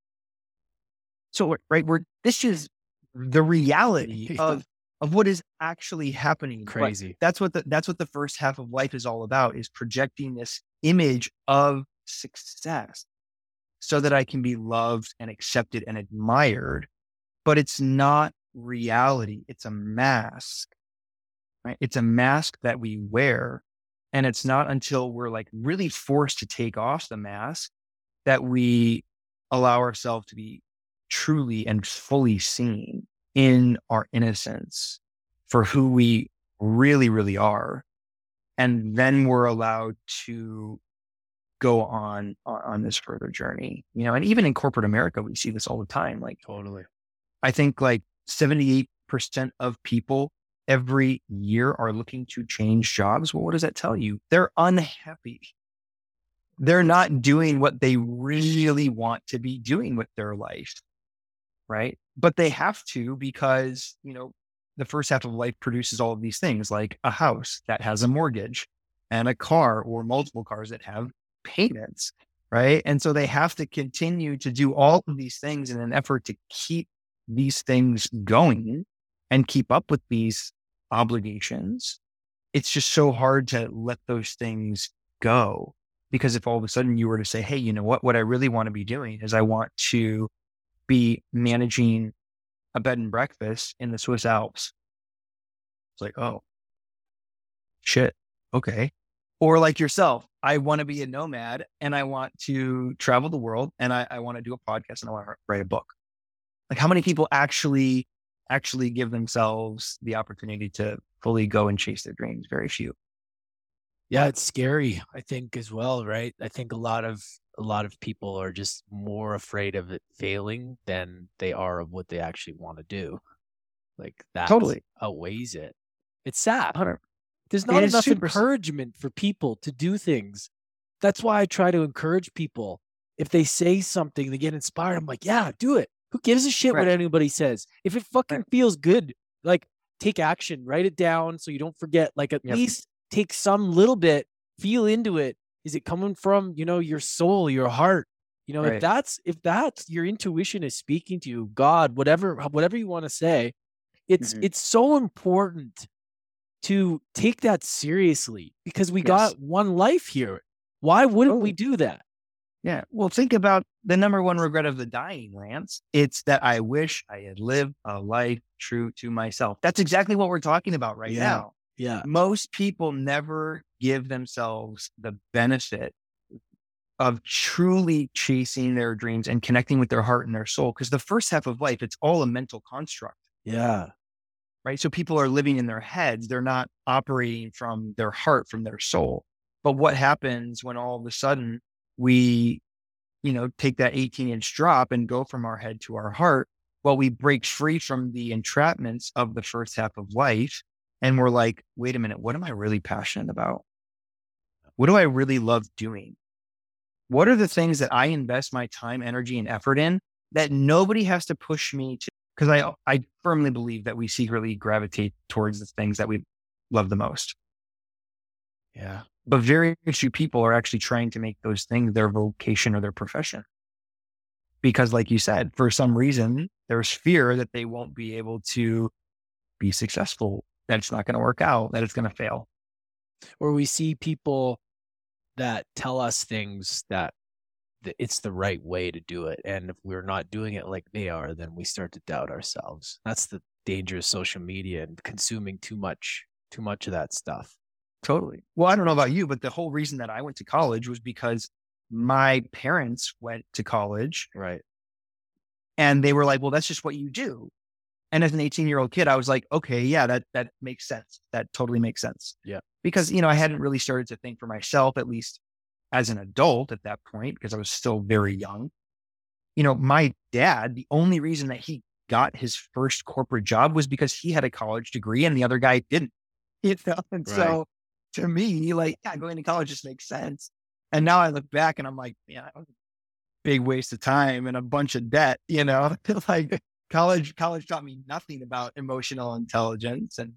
So, right, we're, this is the reality of, of what is actually happening. But Crazy. that's what the, that's what the first half of life is all about is projecting this image of success so that I can be loved and accepted and admired. But it's not reality. It's a mask, right? It's a mask that we wear. And it's not until we're like really forced to take off the mask that we allow ourselves to be truly and fully seen in our innocence for who we really, really are. And then we're allowed to go on, on on this further journey, you know, and even in corporate America, we see this all the time. Like Totally. I think like 78% of people every year are looking to change jobs, well, what does that tell you? They're unhappy. They're not doing what they really want to be doing with their life. Right. But they have to because, you know, the first half of life produces all of these things like a house that has a mortgage and a car or multiple cars that have payments. Right. And so they have to continue to do all of these things in an effort to keep these things going and keep up with these obligations. It's just so hard to let those things go. Because if all of a sudden you were to say, hey, you know what? What I really want to be doing is I want to be managing a bed and breakfast in the Swiss Alps. It's like, oh, shit. Okay. Or like yourself, I want to be a nomad and I want to travel the world and I, I want to do a podcast and I want to write a book. Like how many people actually actually give themselves the opportunity to fully go and chase their dreams? Very few. Yeah, it's scary, I think, as well, right? I think a lot of a lot of people are just more afraid of it failing than they are of what they actually want to do. Like that totally outweighs it. It's sad. 100. There's not enough encouragement for people to do things. That's why I try to encourage people. If they say something, they get inspired. I'm like, yeah, do it. Who gives a shit right. what anybody says? If it fucking right. feels good, like take action, write it down so you don't forget. Like at yep. least take some little bit, feel into it. Is it coming from, you know, your soul, your heart? You know, right. if that's if that's your intuition is speaking to you, God, whatever whatever you want to say, it's mm-hmm. it's so important to take that seriously because we yes. got one life here. Why wouldn't oh. we do that? Yeah. Well, think about the number one regret of the dying, Lance. It's that I wish I had lived a life true to myself. That's exactly what we're talking about right yeah. now. Yeah. Most people never give themselves the benefit of truly chasing their dreams and connecting with their heart and their soul. Because the first half of life, it's all a mental construct. Yeah. Right. So people are living in their heads. They're not operating from their heart, from their soul. But what happens when all of a sudden we, you know, take that 18 inch drop and go from our head to our heart? Well, we break free from the entrapments of the first half of life and we're like, wait a minute, what am I really passionate about? What do I really love doing? What are the things that I invest my time, energy, and effort in that nobody has to push me to? Because I, I firmly believe that we secretly gravitate towards the things that we love the most. Yeah. But very few people are actually trying to make those things their vocation or their profession. Because, like you said, for some reason, there's fear that they won't be able to be successful that it's not going to work out, that it's going to fail. Or we see people that tell us things that it's the right way to do it. And if we're not doing it like they are, then we start to doubt ourselves. That's the danger of social media and consuming too much, too much of that stuff. Totally. Well, I don't know about you, but the whole reason that I went to college was because my parents went to college. Right. And they were like, well, that's just what you do. And as an 18 year old kid, I was like, okay, yeah, that that makes sense. That totally makes sense. Yeah. Because, you know, I hadn't really started to think for myself, at least as an adult at that point, because I was still very young. You know, my dad, the only reason that he got his first corporate job was because he had a college degree and the other guy didn't. You know? And right. so to me, like, yeah, going to college just makes sense. And now I look back and I'm like, yeah, big waste of time and a bunch of debt, you know, like college college taught me nothing about emotional intelligence and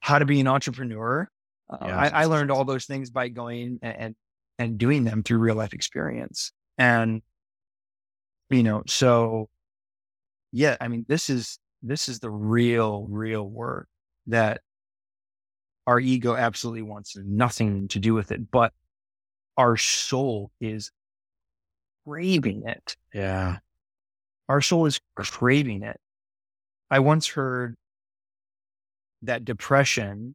how to be an entrepreneur. Uh, yeah, I, I, learned all those things by going and, and and doing them through real life experience. And you know, so yeah, I mean, this is this is the real real work that our ego absolutely wants nothing to do with it, but our soul is craving it. Yeah. Our soul is craving it. I once heard that depression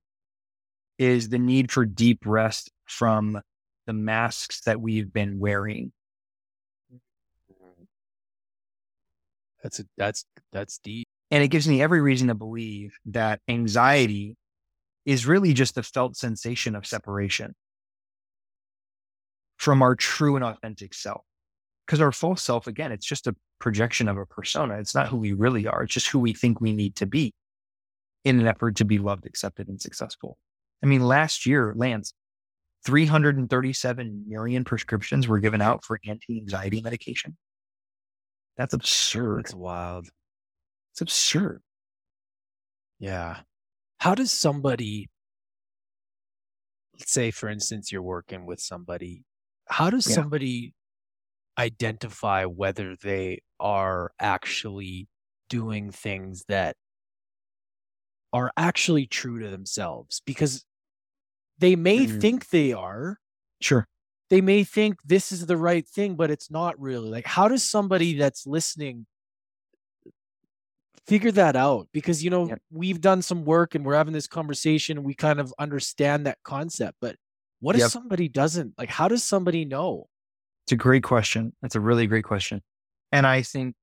is the need for deep rest from the masks that we've been wearing. That's a, that's that's deep. And it gives me every reason to believe that anxiety is really just the felt sensation of separation from our true and authentic self. Because our false self, again, it's just a projection of a persona. It's not who we really are. It's just who we think we need to be. in an effort to be loved, accepted, and successful. I mean, last year, Lance, 337 million prescriptions were given out for anti anxiety medication. That's absurd. That's wild. It's absurd. Yeah. How does somebody, let's say, for instance, you're working with somebody, how does Yeah. somebody identify whether they are actually doing things that are actually true to themselves? Because they may Mhm. think they are, Sure. they may think this is the right thing, but it's not really. Like, how does somebody that's listening figure that out? Because, you know, Yep. we've done some work and we're having this conversation. We kind of understand that concept, but what if somebody doesn't? Like, how does somebody know? It's a great question. That's a really great question. And I think,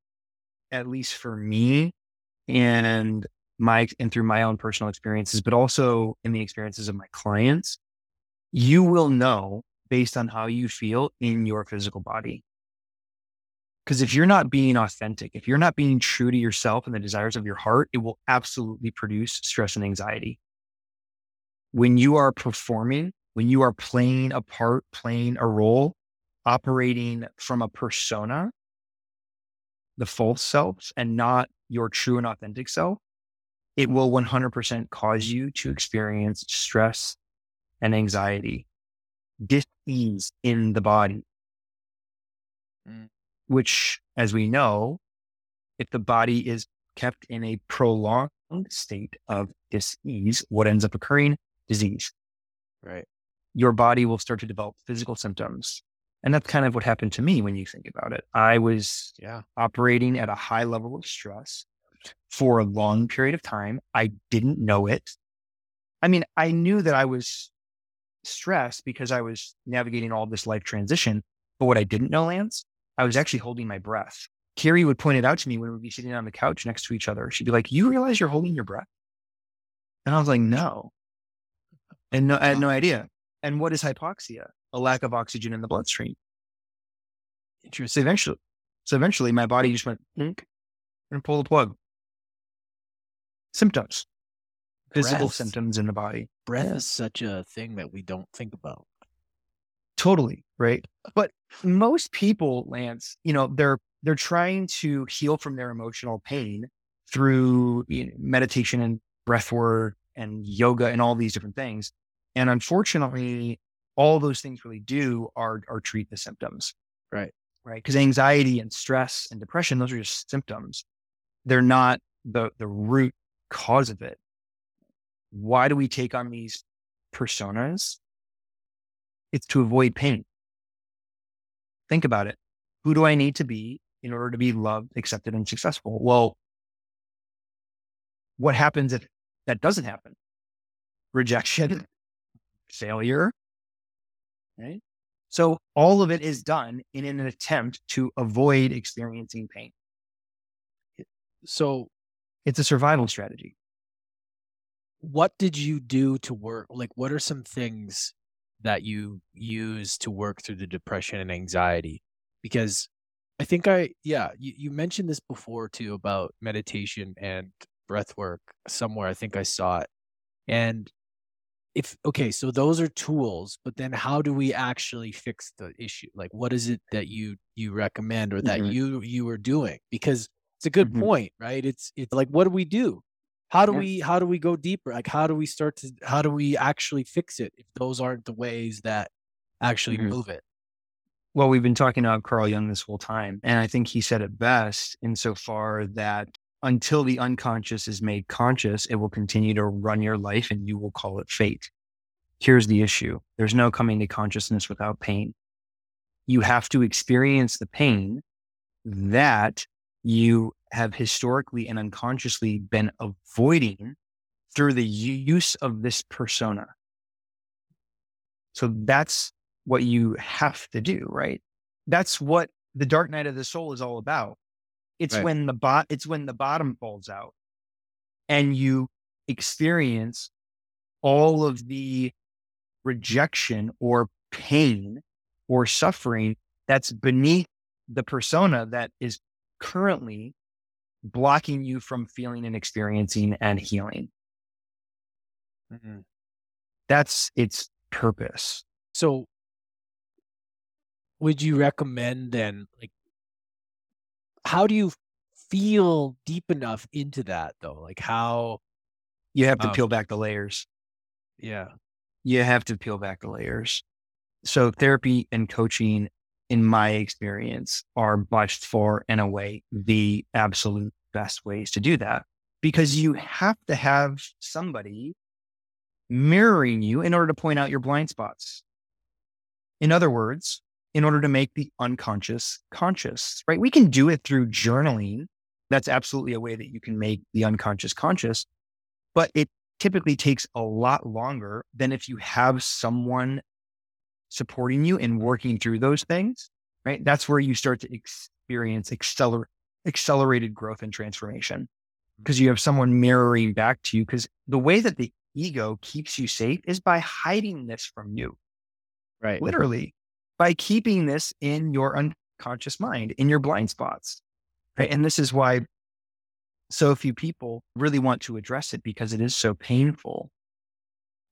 at least for me and my, and through my own personal experiences, but also in the experiences of my clients, you will know based on how you feel in your physical body. Because if you're not being authentic, if you're not being true to yourself and the desires of your heart, it will absolutely produce stress and anxiety. When you are performing, when you are playing a part, playing a role, operating from a persona, the false self, and not your true and authentic self, it will 100% cause you to experience stress and anxiety, dis-ease in the body. Mm. Which, as we know, if the body is kept in a prolonged state of dis-ease, what ends up occurring? Disease. Right. Your body will start to develop physical symptoms. And that's kind of what happened to me when you think about it. I was Yeah. operating at a high level of stress for a long period of time. I didn't know it. I mean, I knew that I was stressed because I was navigating all this life transition. But what I didn't know, Lance, I was actually holding my breath. Carrie would point it out to me when we'd be sitting on the couch next to each other. She'd be like, You realize you're holding your breath? And I was like, No. And no, I had no idea. And what is hypoxia? A lack of oxygen in the bloodstream. So Interesting. eventually, so eventually my body just went and pulled the plug. Symptoms, physical Breath. symptoms in the body. Breath is such a thing that we don't think about. Totally right. But most people, Lance, you know, they're they're trying to heal from their emotional pain through you know, meditation and breath work and yoga and all these different things. And unfortunately, all those things really do are are treat the symptoms. Right. Right. Because anxiety and stress and depression, those are just symptoms. They're not the the root cause of it. Why do we take on these personas? It's to avoid pain. Think about it. Who do I need to be in order to be loved, accepted, and successful? Well, what happens if that doesn't happen? Rejection, failure, right? So all of it is done in an attempt to avoid experiencing pain. So, It's a survival strategy. what did you do to work? Like, what are some things that you use to work through the depression and anxiety? Because I think I, yeah, you, you mentioned this before too about meditation and breath work somewhere. I think I saw it. And if, okay, so those are tools, but then how do we actually fix the issue? Like, what is it that you, you recommend or that Mhm. you, you are doing? Because it's a good Mhm. point, right? It's, it's like, what do we do? How do Yeah. we, how do we go deeper? Like, how do we start to, how do we actually fix it if those aren't the ways that actually Mhm. move it? Well, we've been talking about Carl Jung this whole time, and I think he said it best insofar that until the unconscious is made conscious, it will continue to run your life and you will call it fate. Here's the issue there's no coming to consciousness without pain. You have to experience the pain that you have historically and unconsciously been avoiding through the use of this persona. So that's what you have to do, right? That's what the dark night of the soul is all about. It's Right. when the bot it's when the bottom falls out and you experience all of the rejection or pain or suffering that's beneath the persona that is currently blocking you from feeling and experiencing and healing. Mhm. That's its purpose. So, would you recommend then, like, how do you feel deep enough into that though? Like, how, You have to Um, peel back the layers. yeah. You have to peel back the layers. So therapy and coaching, in my experience, are by far and away the absolute best ways to do that because you have to have somebody mirroring you in order to point out your blind spots. In other words, in order to make the unconscious conscious, right? We can do it through journaling. That's absolutely a way that you can make the unconscious conscious, but it typically takes a lot longer than if you have someone supporting you and working through those things, right? That's where you start to experience acceler- accelerated growth and transformation mm. because you have someone mirroring back to you. Because the way that the ego keeps you safe is by hiding this from you, Right. literally, by keeping this in your unconscious mind, in your blind spots. Right. And this is why so few people really want to address it because it is so painful.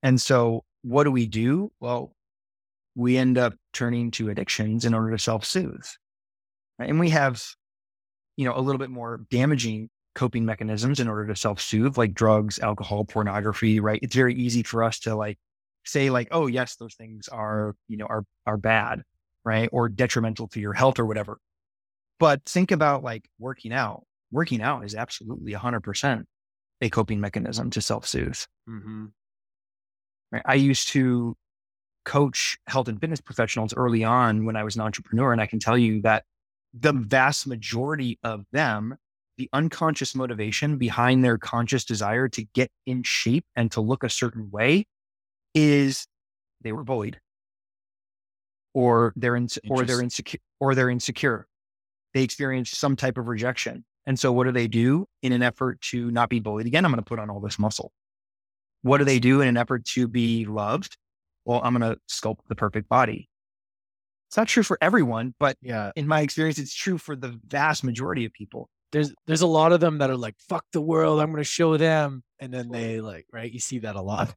And so, what do we do? Well, we end up turning to addictions in order to self soothe. Right? And we have, you know, a little bit more damaging coping mechanisms in order to self soothe, like drugs, alcohol, pornography, right? It's very easy for us to like say, like, oh, yes, those things are, you know, are, are bad, right? Or detrimental to your health or whatever. But think about like working out. Working out is absolutely 100% a coping mechanism to self soothe. Mm-hmm. Right? I used to coach health and fitness professionals early on when I was an entrepreneur. And I can tell you that the vast majority of them, the unconscious motivation behind their conscious desire to get in shape and to look a certain way is they were bullied or they're in, or they're insecure or they're insecure. They experienced some type of rejection. And so what do they do in an effort to not be bullied again? I'm going to put on all this muscle. What do they do in an effort to be loved? Well, I'm going to sculpt the perfect body. It's not true for everyone, but Yeah. in my experience, it's true for the vast majority of people. There's there's a lot of them that are like, fuck the world, I'm gonna show them. And then they like, right? You see that a lot.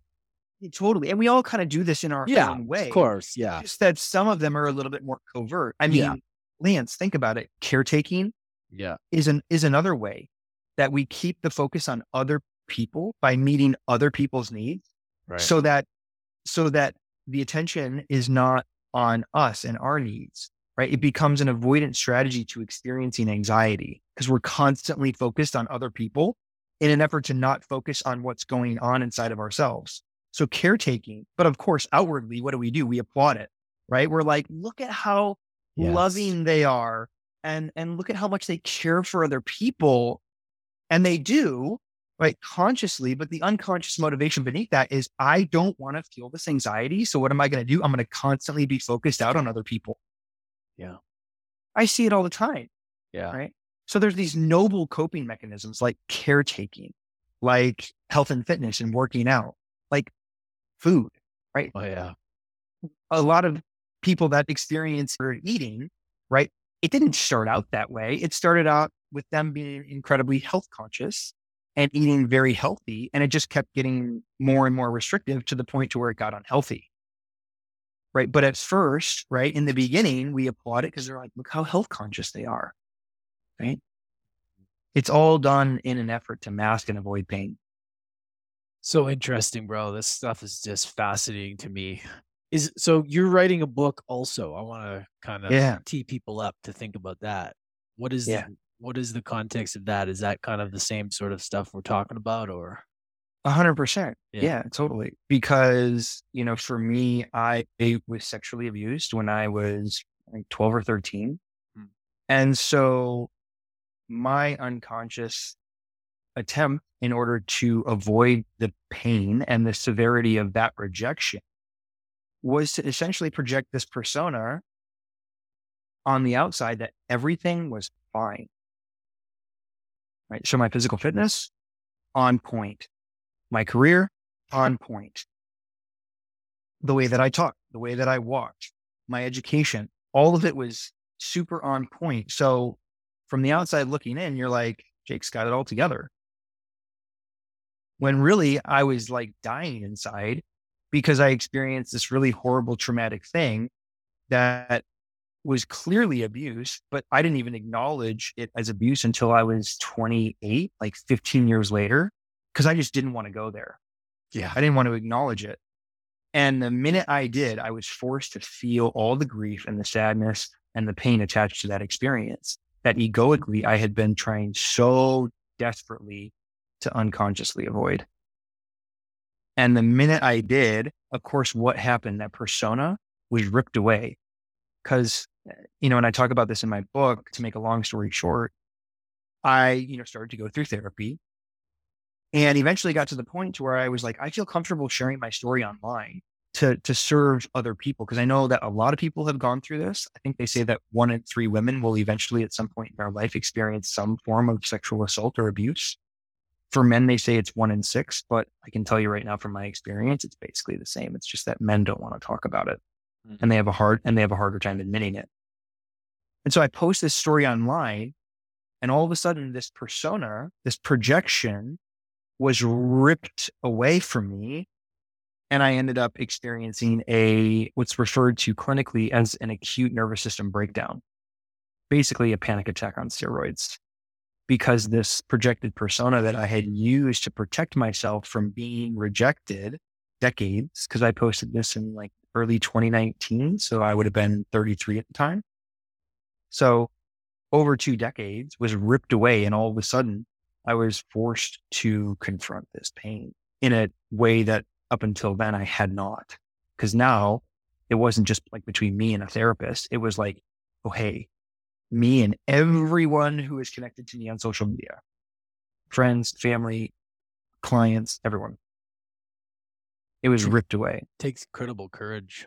Totally. And we all kind of do this in our Yeah, own way. Of course. Yeah. Just that some of them are a little bit more covert. I mean, Yeah. Lance, think about it. Caretaking Yeah. is an is another way that we keep the focus on other people by meeting other people's needs Right. so that so that the attention is not on us and our needs right? It becomes an avoidance strategy to experiencing anxiety because we're constantly focused on other people in an effort to not focus on what's going on inside of ourselves. So caretaking but of course outwardly what do we do? We applaud it right? We're like look at how Yes. loving they are and and look at how much they care for other people and they do right consciously but the unconscious motivation beneath that is i don't want to feel this anxiety so what am i going to do i'm going to constantly be focused out on other people Yeah. i see it all the time Yeah. right so there's these noble coping mechanisms like caretaking like health and fitness and working out like food right? Oh yeah. a lot of people that experience or eating, right? It didn't start out that way. It started out with them being incredibly health conscious and eating very healthy. And it just kept getting more and more restrictive to the point to where it got unhealthy. Right. But at first, right, in the beginning, we applaud it because they're like, look how health conscious they are. Right. It's all done in an effort to mask and avoid pain. So interesting, bro. This stuff is just fascinating to me. Is so you're writing a book also. I want to kind of Yeah. tee people up to think about that. What is Yeah. What is the context of that? Is that kind of the same sort of stuff we're talking about or A hundred percent. Yeah. Yeah, totally. Because, you know, for me, I was sexually abused when I was like 12 or 13. Hmm. And so my unconscious attempt in order to avoid the pain and the severity of that rejection was to essentially project this persona on the outside that everything was fine. Right. So my physical fitness on point my career on point. The way that I talk, the way that I walked, my education, all of it was super on point. So from the outside looking in, you're like, Jake's got it all together. when really I was like dying inside because I experienced this really horrible traumatic thing that was clearly abuse, but I didn't even acknowledge it as abuse until I was 28, like 15 years later, because I just didn't want to go there. Yeah. I didn't want to acknowledge it. And the minute I did, I was forced to feel all the grief and the sadness and the pain attached to that experience that egoically I had been trying so desperately to unconsciously avoid. And the minute I did, of course, what happened? That persona was ripped away. Cause, eh, you know, and I talk about this in my book to make a long story short, I, you know, started to go through therapy and eventually got to the point to where I was like, I feel comfortable sharing my story online to to serve other people because I know that a lot of people have gone through this. I think they say that one in three women will eventually, at some point in their life, experience some form of sexual assault or abuse. For men, they say it's one in six, but I can tell you right now from my experience, it's basically the same. It's just that men don't want to talk about it, mm-hmm. and they have a hard and they have a harder time admitting it. And so I post this story online, and all of a sudden, this persona, this projection, was ripped away from me and I ended up experiencing a what's referred to clinically as an acute nervous system breakdown, basically a panic attack on steroids. Because this projected persona that I had used to protect myself from being rejected decades, because I posted this in like early 2019. So I would have been 33 at the time. So over two decades was ripped away. And all of a sudden, I was forced to confront this pain in a way that up until then I had not. Cause now it wasn't just like between me and a therapist. It was like, oh, hey, me and everyone who is connected to me on social media, friends, family, clients, everyone. It was ripped away. It takes incredible courage.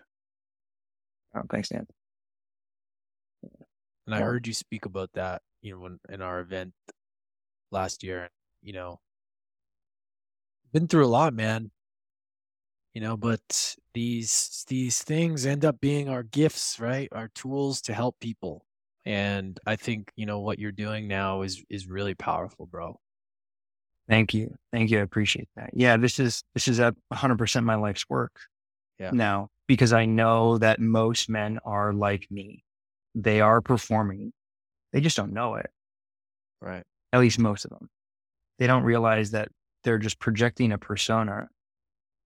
Oh, thanks, Dan. And I heard you speak about that, you know, when, in our event last year. You know, been through a lot, man you know but these these things end up being our gifts right our tools to help people and i think you know what you're doing now is is really powerful bro thank you. Thank you. I appreciate that. Yeah this is this is a 100% my life's work yeah. now because i know that most men are like me. They are performing. They just don't know it. Right. At least most of them. They don't realize that they're just projecting a persona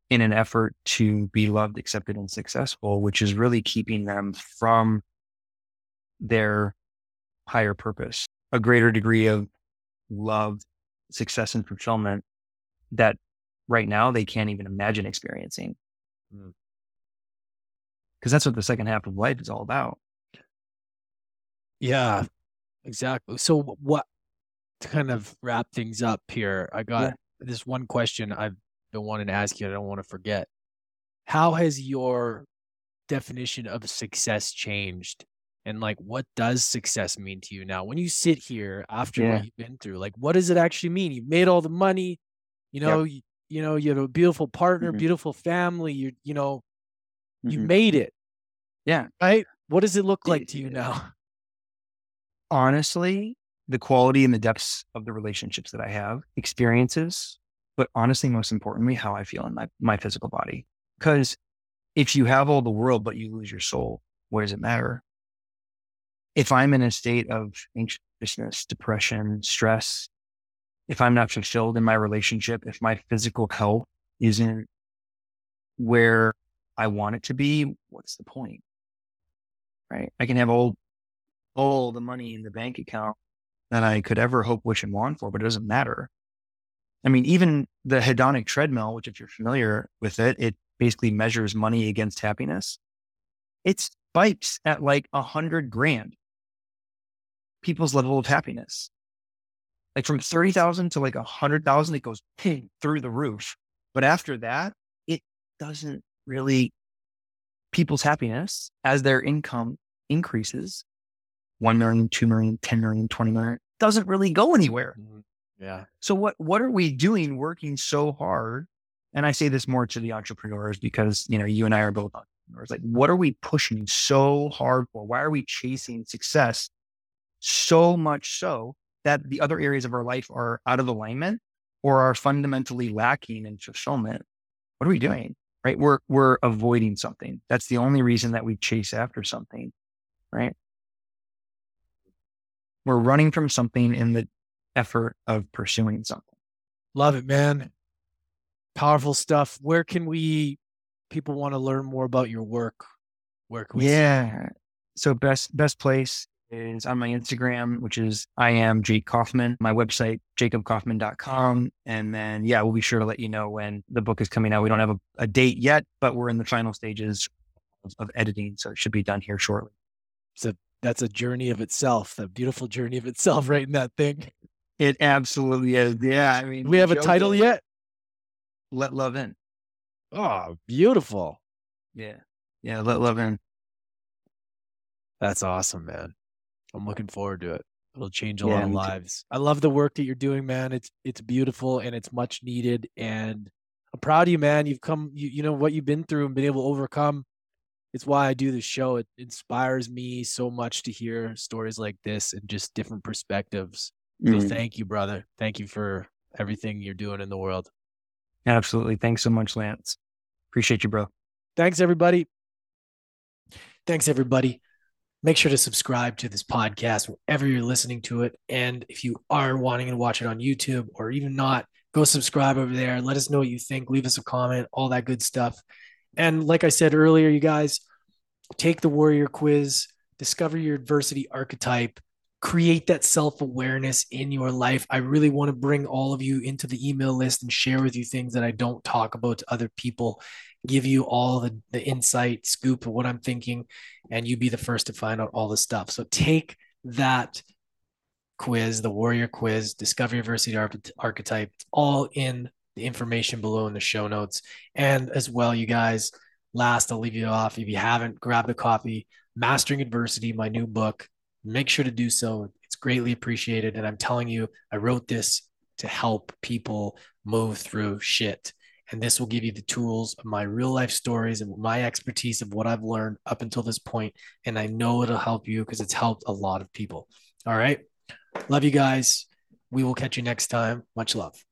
in an effort to be loved, accepted, and successful, which is really keeping them from their higher purpose, a greater degree of love, success, and fulfillment that right now they can't even imagine experiencing. Because mm. that's what the second half of life is all about. Yeah, exactly. So, what to kind of wrap things up here, I got yeah. this one question I've been wanting to ask you. I don't want to forget. How has your definition of success changed? And like, what does success mean to you now? When you sit here after yeah. what you've been through, like, what does it actually mean? You've made all the money, you know, yep. you, you, know, you have a beautiful partner, mm-hmm. beautiful family. You, you know, mm-hmm. you made it. Yeah. Right. What does it look like to you now? Honestly, the quality and the depths of the relationships that I have, experiences, but honestly, most importantly, how I feel in my, my physical body. Because if you have all the world, but you lose your soul, what does it matter? If I'm in a state of anxiousness, depression, stress, if I'm not fulfilled in my relationship, if my physical health isn't where I want it to be, what's the point? Right? I can have all, all the money in the bank account that I could ever hope, wish, and want for, but it doesn't matter I mean, even the hedonic treadmill, which if you're familiar with it, it basically measures money against happiness. It spikes at like a hundred grand. People's level of happiness. Like from 30,000 to like a hundred thousand, it goes ping through the roof. But after that, it doesn't really people's happiness as their income increases 1 million, 2 million, 10 million, 20 million doesn't really go anywhere. Mm-hmm. Yeah. So what what are we doing working so hard? And I say this more to the entrepreneurs because, you know, you and I are both entrepreneurs. Like, what are we pushing so hard for? Why are we chasing success so much so that the other areas of our life are out of alignment or are fundamentally lacking in fulfillment, what are we doing? Right? We're we're avoiding something. That's the only reason that we chase after something, right? We're running from something in the effort of pursuing something. Love it, man. Powerful stuff. Where can we people want to learn more about your work? Where can we Yeah. So best best place is on my Instagram, which is I am Jake Kaufman, my website, jacobkaufman.com. And then, yeah, we'll be sure to let you know when the book is coming out. We don't have a, a date yet, but we're in the final stages of, of, editing. So it should be done here shortly. So that's a journey of itself, a beautiful journey of itself, writing that thing. It absolutely is. Yeah. I mean, we have a title yet? Let Love In. Oh, beautiful. Yeah. Yeah. Let Love In. That's awesome, man. I'm looking forward to it. It'll change a yeah, lot of lives. Too. I love the work that you're doing, man. It's it's beautiful and it's much needed. And I'm proud of you, man. You've come, you, you know what you've been through and been able to overcome. It's why I do this show. It inspires me so much to hear stories like this and just different perspectives. So mm. thank you, brother. Thank you for everything you're doing in the world. Absolutely. Thanks so much, Lance. Appreciate you, bro. Thanks, everybody. Thanks, everybody. Make sure to subscribe to this podcast wherever you're listening to it. And if you are wanting to watch it on YouTube or even not, go subscribe over there. Let us know what you think. Leave us a comment, all that good stuff. And like I said earlier, you guys take the warrior quiz, discover your adversity archetype, create that self awareness in your life. I really want to bring all of you into the email list and share with you things that I don't talk about to other people give you all the, the insight, scoop of what I'm thinking, and you be the first to find out all the stuff. So take that quiz, the warrior quiz, discover adversity archetype, it's all in the information below in the show notes. And as well, you guys, last, I'll leave you off. If you haven't grabbed a copy, Mastering Adversity, my new book, make sure to do so. It's greatly appreciated. And I'm telling you, I wrote this to help people move through shit and this will give you the tools of my real life stories and my expertise of what I've learned up until this point. And I know it'll help you because it's helped a lot of people. All right. Love you guys. We will catch you next time. Much love.